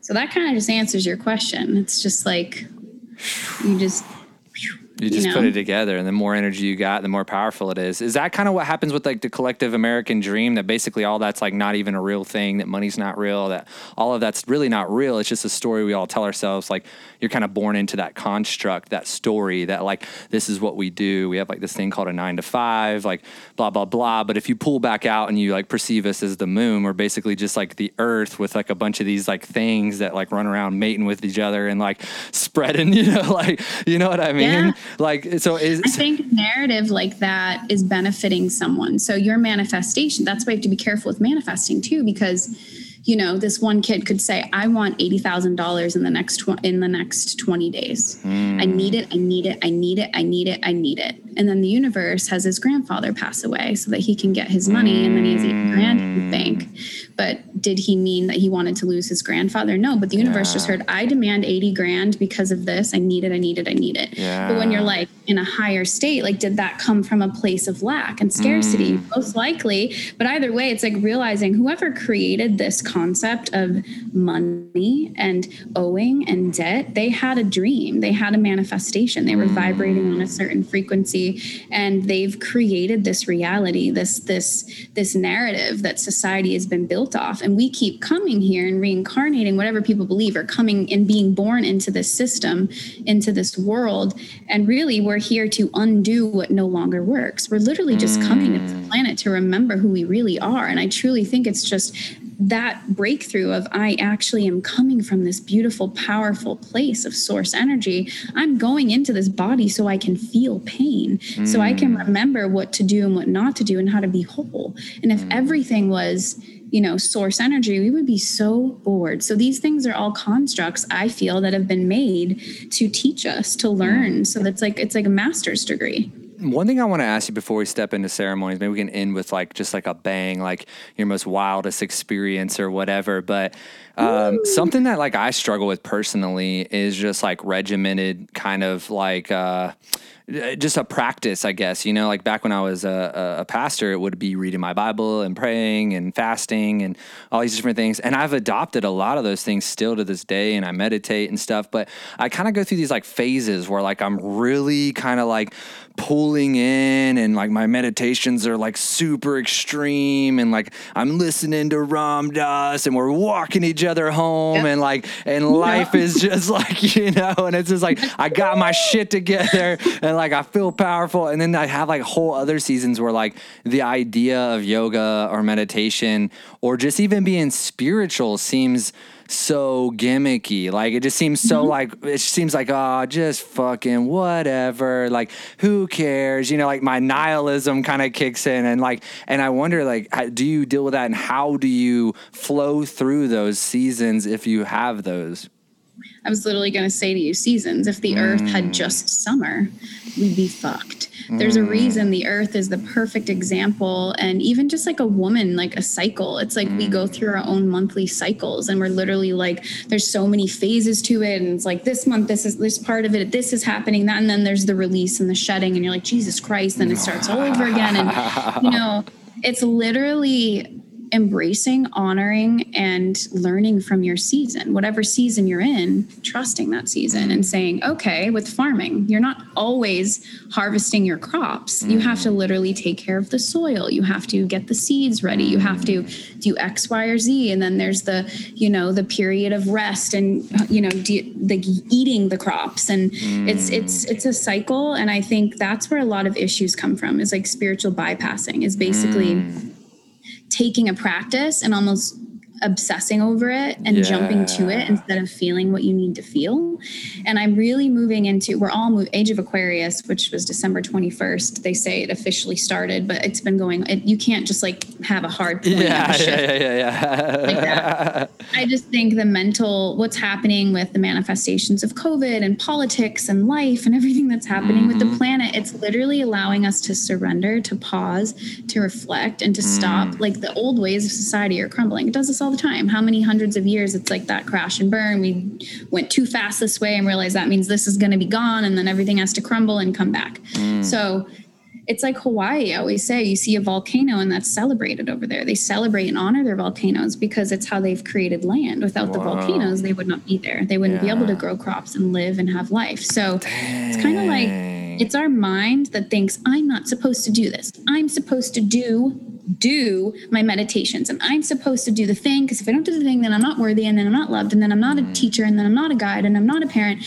So that kind of just answers your question. It's just like you just You just know? put it together, and the more energy you got, the more powerful it is. Is that kind of what happens with like the collective American dream? That basically all that's like not even a real thing. That money's not real. That all of that's really not real. It's just a story we all tell ourselves. Like you're kind of born into that construct, that story. That like this is what we do. We have like this thing called a nine to five. Like blah blah blah. But if you pull back out and you like perceive us as the moon, we're basically just like the Earth with like a bunch of these like things that like run around mating with each other and like spreading. You know, like you know what I mean? Yeah. Like so is I think a narrative like that is benefiting someone. So your manifestation, that's why you have to be careful with manifesting too, because you know, this one kid could say, I want eighty thousand dollars in the next tw- in the next 20 days. I hmm. need it, I need it, I need it, I need it, I need it. And then the universe has his grandfather pass away so that he can get his money and then he has eight grand in the bank. But did he mean that he wanted to lose his grandfather? No, but the universe just heard, I demand 80 grand because of this. I need it, I need it, I need it. But when you're like in a higher state, like did that come from a place of lack and scarcity? Mm. Most likely. But either way, it's like realizing whoever created this concept of money and owing and debt, they had a dream, they had a manifestation, they were vibrating on a certain frequency, and they've created this reality, this this this narrative that society has been built off. And we keep coming here and reincarnating whatever people believe or coming and being born into this system, into this world. And really, we're here to undo what no longer works. We're literally just coming to the mm. planet to remember who we really are. And I truly think it's just that breakthrough of I actually am coming from this beautiful, powerful place of source energy. I'm going into this body so I can feel pain, so I can mm. remember what to do and what not to do and how to be whole. And if mm. everything was, you know, source energy, we would be so bored. So these things are all constructs I feel that have been made to teach us to mm. learn. So that's like it's like a master's degree. One thing I want to ask you before we step into ceremonies, maybe we can end with like just like a bang, like your most wildest experience or whatever. But um, something that like I struggle with personally is just like regimented kind of like uh, Uh, just a practice, I guess. You know, like back when I was a, a, pastor, it would be reading my Bible and praying and fasting and all these different things. And I've adopted a lot of those things still to this day, and I meditate and stuff. But I kind of go through these like phases where like I'm really kind of like pulling in and like my meditations are like super extreme and like I'm listening to Ram Dass and we're walking each other home Yep. and like and life is just like you know and it's just like I got my shit together and like I feel powerful and then I have like whole other seasons where like the idea of yoga or meditation or just even being spiritual seems so gimmicky. Like it just seems so mm-hmm. like it seems like oh just fucking whatever. Like who cares? You know, like my nihilism kind of kicks in and like and I wonder like how- do you deal with that and how do you flow through those seasons if you have those? I was literally going to say to you, seasons. If the earth had mm. just summer, we'd be fucked. There's a reason mm. the earth is the perfect example. And even just like a woman, like a cycle, it's like we go mm. through our own monthly cycles and we're literally like, there's so many phases to it. And it's like this month, this is this part of it, this is happening, that. And then there's the release and the shedding. And you're like, Jesus Christ. Then it starts all over again. And, you know, it's literally embracing, honoring, and learning from your season, whatever season you're in, trusting that season and saying, okay, with farming, you're not always harvesting your crops. You have to mm. literally take care of the soil. You have to get the seeds ready. You have to do X, Y, or Z. And then there's the, you know, the period of rest and, you know, the eating the crops. And it's, mm. it's, it's a cycle. And I think that's where a lot of issues come from is like spiritual bypassing is basically mm. Taking a practice and almost obsessing over it and jumping to it instead of feeling what you need to feel. And I'm really moving into we're all move Age of Aquarius, which was December 21st. They say it officially started, but it's been going. It, you can't just like have a hard point. Yeah, shift. yeah, yeah, yeah, Like that. I just think the mental, what's happening with the manifestations of COVID and politics and life and everything that's happening with the mm-hmm. planet, it's literally allowing us to surrender, to pause, to reflect, and to stop. Mm. Like the old ways of society are crumbling. It does this all the time. How many hundreds of years it's like that crash and burn? We went too fast this way and realized that means this is going to be gone, and then everything has to crumble and come back. Mm. So, it's like Hawaii. I always say you see a volcano and that's celebrated over there. They celebrate and honor their volcanoes because it's how they've created land. Without the volcanoes, they would not be there. They wouldn't be able to grow crops and live and have life. So it's kind of like it's our mind that thinks I'm not supposed to do this. I'm supposed to do do my meditations. And I'm supposed to do the thing? Because if I don't do the thing then I'm not worthy and then I'm not loved and then I'm not a mm. teacher and then I'm not a guide and I'm not a parent.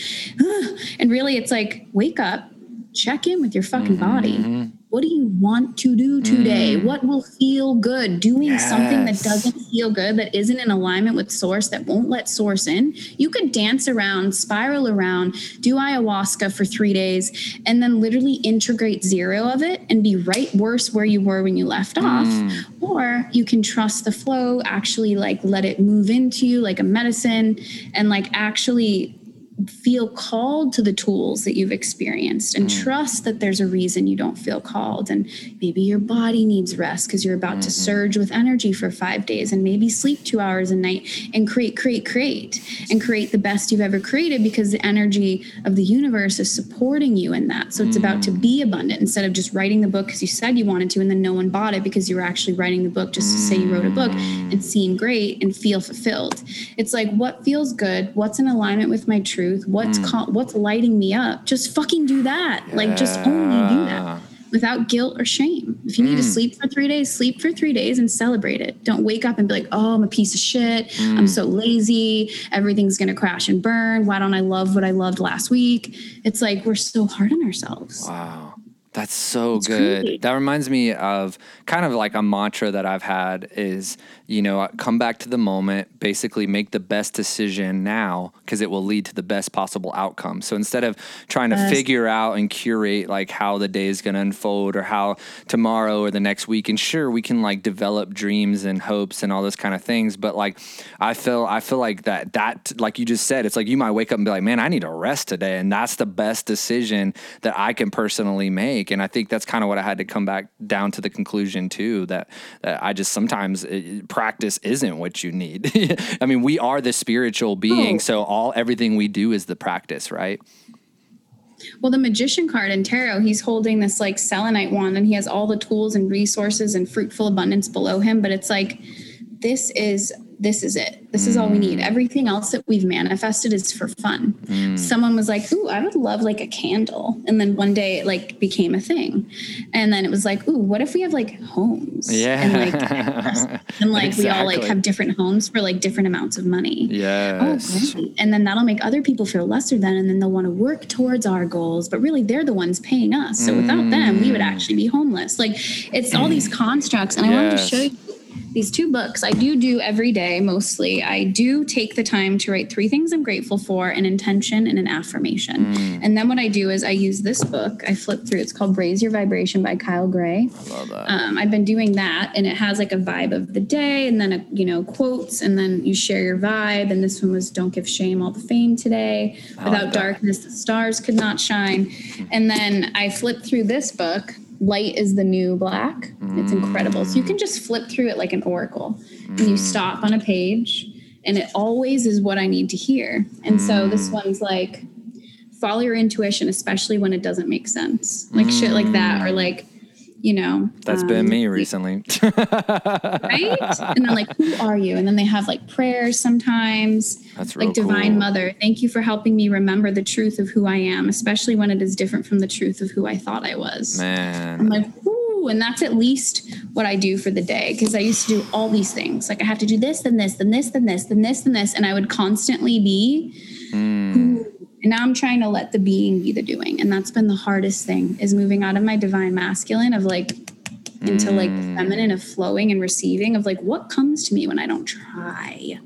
and really it's like wake up, check in with your fucking body. Mm-hmm. What do you want to do today? Mm. What will feel good? Doing something that doesn't feel good, that isn't in alignment with source, that won't let source in. You could dance around, spiral around, do ayahuasca for three days, and then literally integrate zero of it and be right worse where you were when you left off. Mm. Or you can trust the flow, actually like let it move into you like a medicine and like actually feel called to the tools that you've experienced and mm. trust that there's a reason you don't feel called. And maybe your body needs rest because you're about to mm-hmm. surge with energy for 5 days and maybe sleep 2 hours a night and create create create and create the best you've ever created because the energy of the universe is supporting you in that. So it's about to mm. be abundant instead of just writing the book because you said you wanted to and then no one bought it because you were actually writing the book just to say you wrote a book. Mm. And seem great and feel fulfilled. It's like what feels good what's in alignment with my truth what's hmm. ca- what's lighting me up? Just fucking do that. Like just only do that without guilt or shame. If you need to hmm. sleep for three days sleep for three days and celebrate it. Don't wake up and be like oh i'm a piece of shit. I'm hmm. so lazy. Everything's gonna crash and burn. Why don't i love what i loved last week? It's like we're so hard on ourselves. Wow. That's so It's good. That reminds me of kind of like a mantra that I've had is, you know, uh, come back to the moment, basically make the best decision now because it will lead to the best possible outcome. So instead of trying to Yes. figure out and curate like how the day is going to unfold or how tomorrow or the next week, and sure, we can like develop dreams and hopes and all those kind of things, but like I feel I feel like that that like you just said, it's like you might wake up and be like, man, I need a rest today, and that's the best decision that I can personally make. And I think that's kind of what I had to come back down to the conclusion too that, that I just sometimes it, practice isn't what you need. I mean, we are the spiritual being, Oh. so all everything we do is the practice, right? Well, the magician card in tarot, he's holding this like selenite wand and he has all the tools and resources and fruitful abundance below him. But it's like, this is this is it. This is all we need. Mm. Everything else that we've manifested is for fun. Mm. Someone was like, "Ooh, I would love like a candle," and then one day it like became a thing, and then it was like, "Ooh, what if we have like homes?" Yeah. and like and like we all like have different homes for like different amounts of money. Yes. Oh, great. And then that'll make other people feel lesser than, and then they'll want to work towards our goals. But really, they're the ones paying us. So without them, we would mm. actually be homeless. Like it's all these constructs. And I wanted to show you these two books I do do every day mostly. I do take the time to write three things I'm grateful for, an intention, and an affirmation. And then what I do is I use this book. I flip through. It's called Raise Your Vibration by Kyle Gray. I love that. Um, I've been doing that, and it has like a vibe of the day, and then a, you know quotes, and then you share your vibe. And this one was "Don't give shame all the fame today." Without that. darkness, the stars could not shine. And then I flip through this book. Light is the new black. It's incredible. So you can just flip through it like an oracle, and you mm. stop on a page, and it always is what I need to hear. And so this mm. one's like follow your intuition, especially when it doesn't make sense, like shit like that, or mm. like you know That's been um, me recently. right? and then like, who are you? And then they have like prayers sometimes. That's like Divine cool. Mother, thank you for helping me remember the truth of who I am, especially when it is different from the truth of who I thought I was. Man. I'm like, and that's at least what I do for the day because I used to do all these things. Like I have to do this, then this, then this, then this, then this, then this, and I would constantly be. who- And now I'm trying to let the being be the doing, and that's been the hardest thing is moving out of my divine masculine of like into like the Mm. feminine of flowing and receiving of like what comes to me when I don't try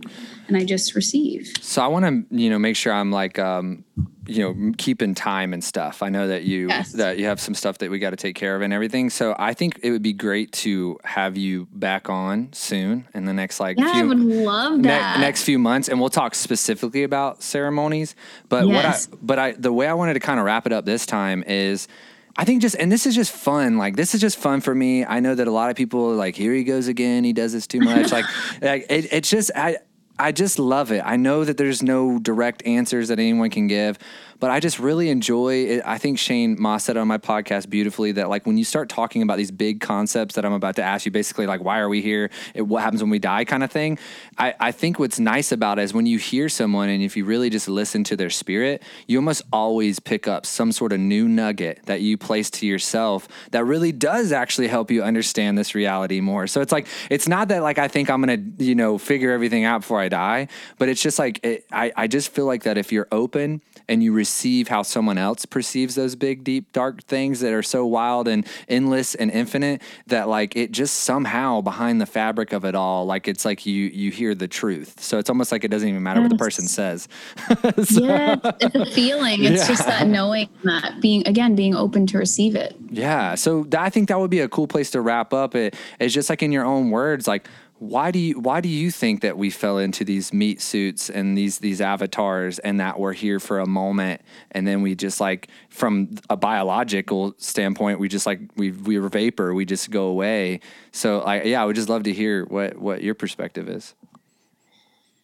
and I just receive. So I want to, you know, make sure I'm like, um, you know, keeping time and stuff. I know that you Yes. that you have some stuff that we got to take care of and everything. So I think it would be great to have you back on soon in the next like Yeah, I would love ne- that. next few months, and we'll talk specifically about ceremonies. But Yes. what I but I the way I wanted to kind of wrap it up this time is. I think just, and this is just fun. Like, this is just fun for me. I know that a lot of people are like, here he goes again. He does this too much. like, like it, it's just, I, I just love it. I know that there's no direct answers that anyone can give, but I just really enjoy it. I think Shane Mauss said on my podcast beautifully that like when you start talking about these big concepts that I'm about to ask you, basically like why are we here? It, what happens when we die, kind of thing. I, I think what's nice about it is when you hear someone and if you really just listen to their spirit, you almost always pick up some sort of new nugget that you place to yourself that really does actually help you understand this reality more. So it's like it's not that like I think I'm gonna you know figure everything out before I die, but it's just like it, I I just feel like that if you're open and you receive how someone else perceives those big, deep, dark things that are so wild and endless and infinite that like it just somehow behind the fabric of it all, like it's like you you hear the truth. So it's almost like it doesn't even matter what the person says. yeah, it's a feeling. It's just that knowing that being again being open to receive it. Yeah. So I think that would be a cool place to wrap up. It, it's just like in your own words, like why do you why do you think that we fell into these meat suits and these these avatars and that we're here for a moment and then we just like from a biological standpoint we just like we we were vapor we just go away. So I yeah I would just love to hear what what your perspective is.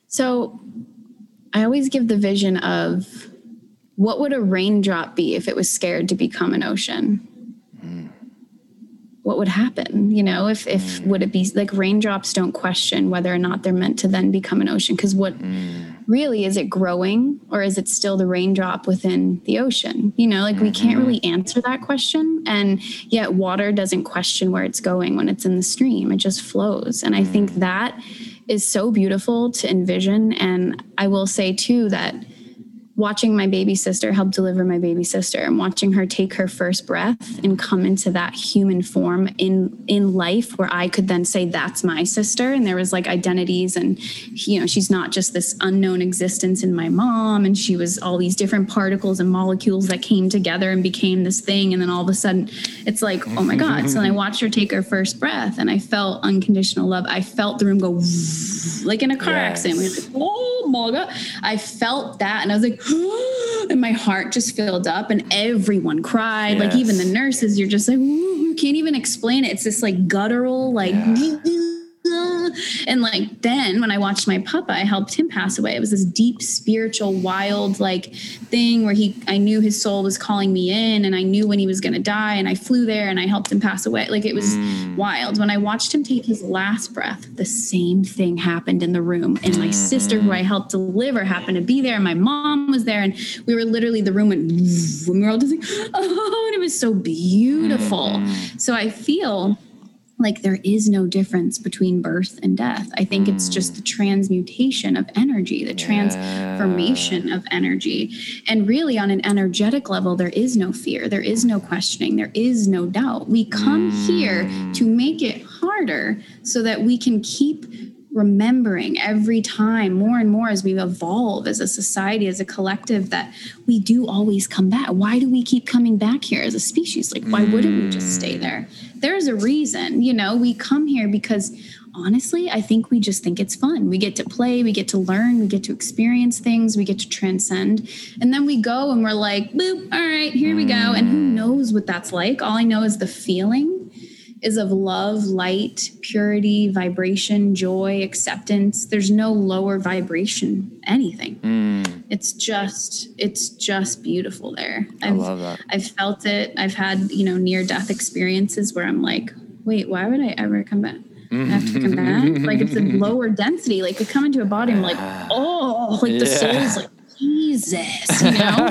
So I always give the vision of what would a raindrop be if it was scared to become an ocean? What would happen? You know, if if mm. would it be like raindrops don't question whether or not they're meant to then become an ocean? Because what mm. really is it growing or is it still the raindrop within the ocean? You know, like we can't mm-hmm. really answer that question. And yet water doesn't question where it's going when it's in the stream. It just flows. And I think mm. that is so beautiful to envision. And I will say too that watching my baby sister help deliver my baby sister and watching her take her first breath and come into that human form in in life where I could then say that's my sister. And there was like identities and you know she's not just this unknown existence in my mom. And she was all these different particles and molecules that came together and became this thing. And then all of a sudden it's like oh my god. So I watched her take her first breath and I felt unconditional love. I felt the room go like in a car Yes. accident. We like oh my god. I felt that. And i was like and my heart just filled up and everyone cried. Like even the nurses you're just like you can't even explain it? It's this like guttural like and like then when i watched my papa i helped him pass away. It was this deep spiritual wild like thing where he i knew his soul was calling me in and i knew when he was going to die and i flew there and i helped him pass away. Like it was mm. wild. When i watched him take his last breath the same thing happened in the room. And my mm. sister who i helped deliver happened to be there and my mom was there and we were literally the room went and we were all just like oh and it was so beautiful. Mm-hmm. So i feel like there is no difference between birth and death. I think it's just the hmm. transmutation of energy, the transformation of energy. And really, on an energetic level, there is no fear, there is no questioning, there is no doubt. We come here to hmm. make it harder so that we can keep remembering every time more and more as we evolve as a society as a collective that we do always come back. Why do we keep coming back here as a species? Like why wouldn't we just stay mm. there? There's a reason you know we come here because honestly i think we just think it's fun. We get to play we get to learn we get to experience things we get to transcend. And then we go and we're like boop all right here we go. And who mm. knows what that's like? All i know is the feeling is of love, light, purity, vibration, joy, acceptance. There's no lower vibration, anything. Mm. It's just, it's just beautiful there. I I've, love that. I've felt it. I've had, you know, near death experiences where I'm like, wait, why would I ever come back? I have to come back. Like it's a lower density. Like we come into a body, I'm like, oh, like the soul is like Jesus, you know?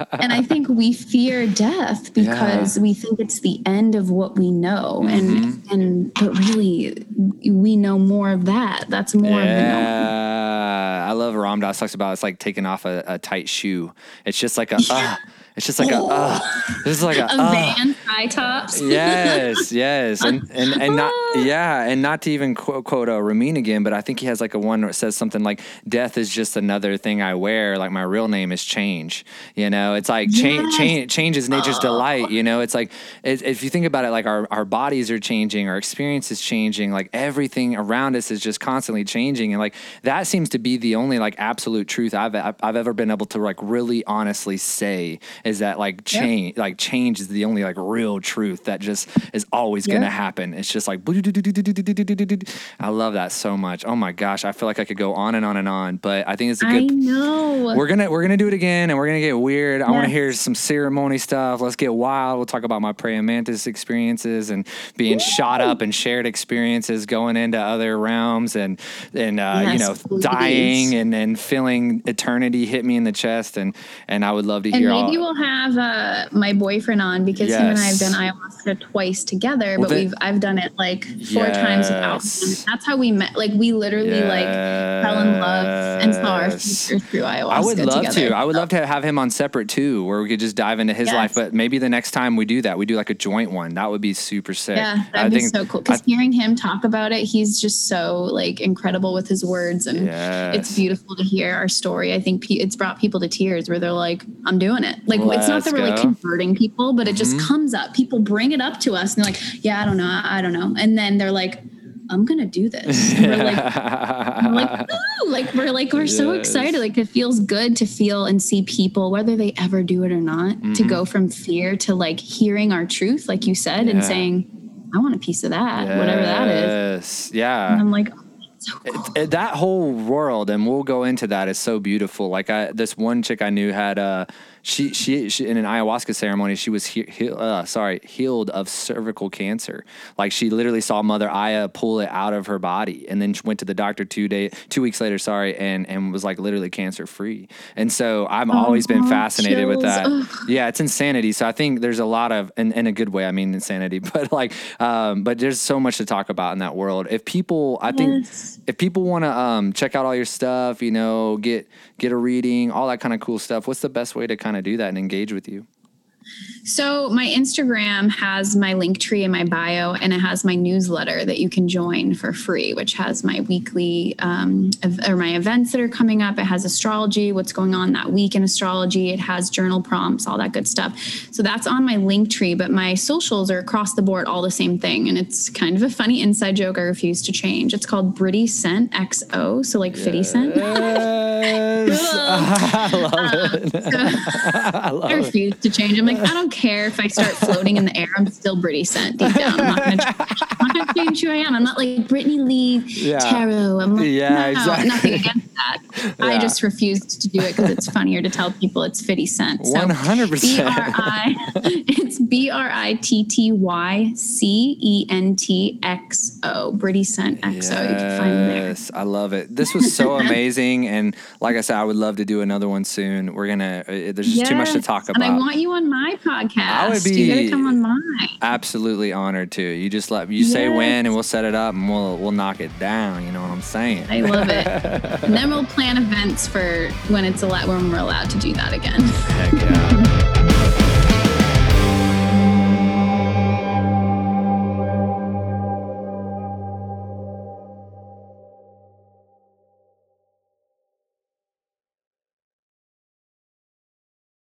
I think we fear death because we think it's the end of what we know. And and but really we know more of that. That's more of. Yeah, I love Ram Dass talks about it's like taking off a, a tight shoe. It's just like a ah, It's just like a, uh, this is like a, A uh, van high tops. yes, yes, and and and not yeah, and not to even quote, quote uh, Ramin again, but I think he has like a one that says something like "Death is just another thing I wear." Like my real name is change. You know, it's like change, Yes. change, change is nature's delight. You know, it's like it, if you think about it, like our our bodies are changing, our experience is changing, like everything around us is just constantly changing, and like that seems to be the only like absolute truth I've I've ever been able to like really honestly say is that like change like change is the only like real truth that just is always Yeah. gonna happen. It's just like I love that so much. Oh my gosh, I feel like I could go on and on and on, but I think it's a good. i know. We're gonna we're gonna do it again, and we're gonna get weird. I want to hear some ceremony stuff. Let's get wild. We'll talk about my praying mantis experiences and being shot up and shared experiences, going into other realms, and and uh, you know please. dying and and feeling eternity hit me in the chest, and and I would love to and hear all. we'll have uh, my boyfriend on because him and I have Yes. done ayahuasca twice together, Well, but we've I've done it like four times without him. That's how we met. Like we literally like fell in love and saw our future through ayahuasca. I would love together. to. I would love to have him on separate too, where we could just dive into his Yes. life. But maybe the next time we do that, we do like a joint one. That would be super sick. Yeah, that'd be think- so cool. Because hearing him talk about it, he's just so like incredible with his words, and Yes. it's beautiful to hear our story. I think it's brought people to tears where they're like, "I'm doing it." Like it's not that we're like converting people, but it just Mhm. comes up. People bring it up to us, and they're like, "Yeah, I don't know, I I don't know," and then they're like. I'm gonna do this. And we're like, we're like, "Ooh," like we're like we're so excited. Like it feels good to feel and see people, whether they ever do it or not, to Mhm. go from fear to like hearing our truth, like you said, and saying, I want a piece of that, whatever that is. Yes. Yeah. And I'm like, oh, so cool. it- it- that whole world and we'll go into that is so beautiful like i this one chick i knew had uh she she, she in an ayahuasca ceremony she was he, he, uh, sorry healed of cervical cancer. Like she literally saw mother aya pull it out of her body and then she went to the doctor two day two weeks later sorry and and was like literally cancer free and so i've always been fascinated with that. Ugh. yeah it's insanity. So i think there's a lot of in, in a good way i mean insanity but like um but there's so much to talk about in that world. If people i think if people want to um, check out all your stuff, you know, get get a reading, all that kind of cool stuff, what's the best way to kind of do that and engage with you? So my Instagram has my Linktree in my bio, and it has my newsletter that you can join for free, which has my weekly um, or my events that are coming up. It has astrology, what's going on that week in astrology. It has journal prompts, all that good stuff. So that's on my Linktree, but my socials are across the board, all the same thing, and it's kind of a funny inside joke. I refuse to change. It's called Britty Cent XO, so like Fitty Cent. Yes. I love it. I love I it. refuse to change. I'm like, I don't care if I start floating in the air. I'm still Britty Cent deep down. I'm not gonna, change. I'm not gonna change who I am. I'm not like Brittany Lee Yeah. Tarot. I'm like, Yeah, no, exactly. nothing against that. I just refused to do it because it's funnier to tell people it's Fitty Cent. So 100%. B R I. It's B R I T T Y C E N T X O. Britty Cent XO. You can find me there. Yes, I love it. This was so amazing, and like I said, I would love to do another one soon. We're gonna. Uh, there's just too much to Yes, talk And I want you on my podcast. I would You gotta be- come on mine. Absolutely honored to. You just let you say when, and we'll set it up, and we'll we'll knock it down. You know what I'm saying? I love it. and then we'll plan events for when it's allowed when we're allowed to do that again. Heck.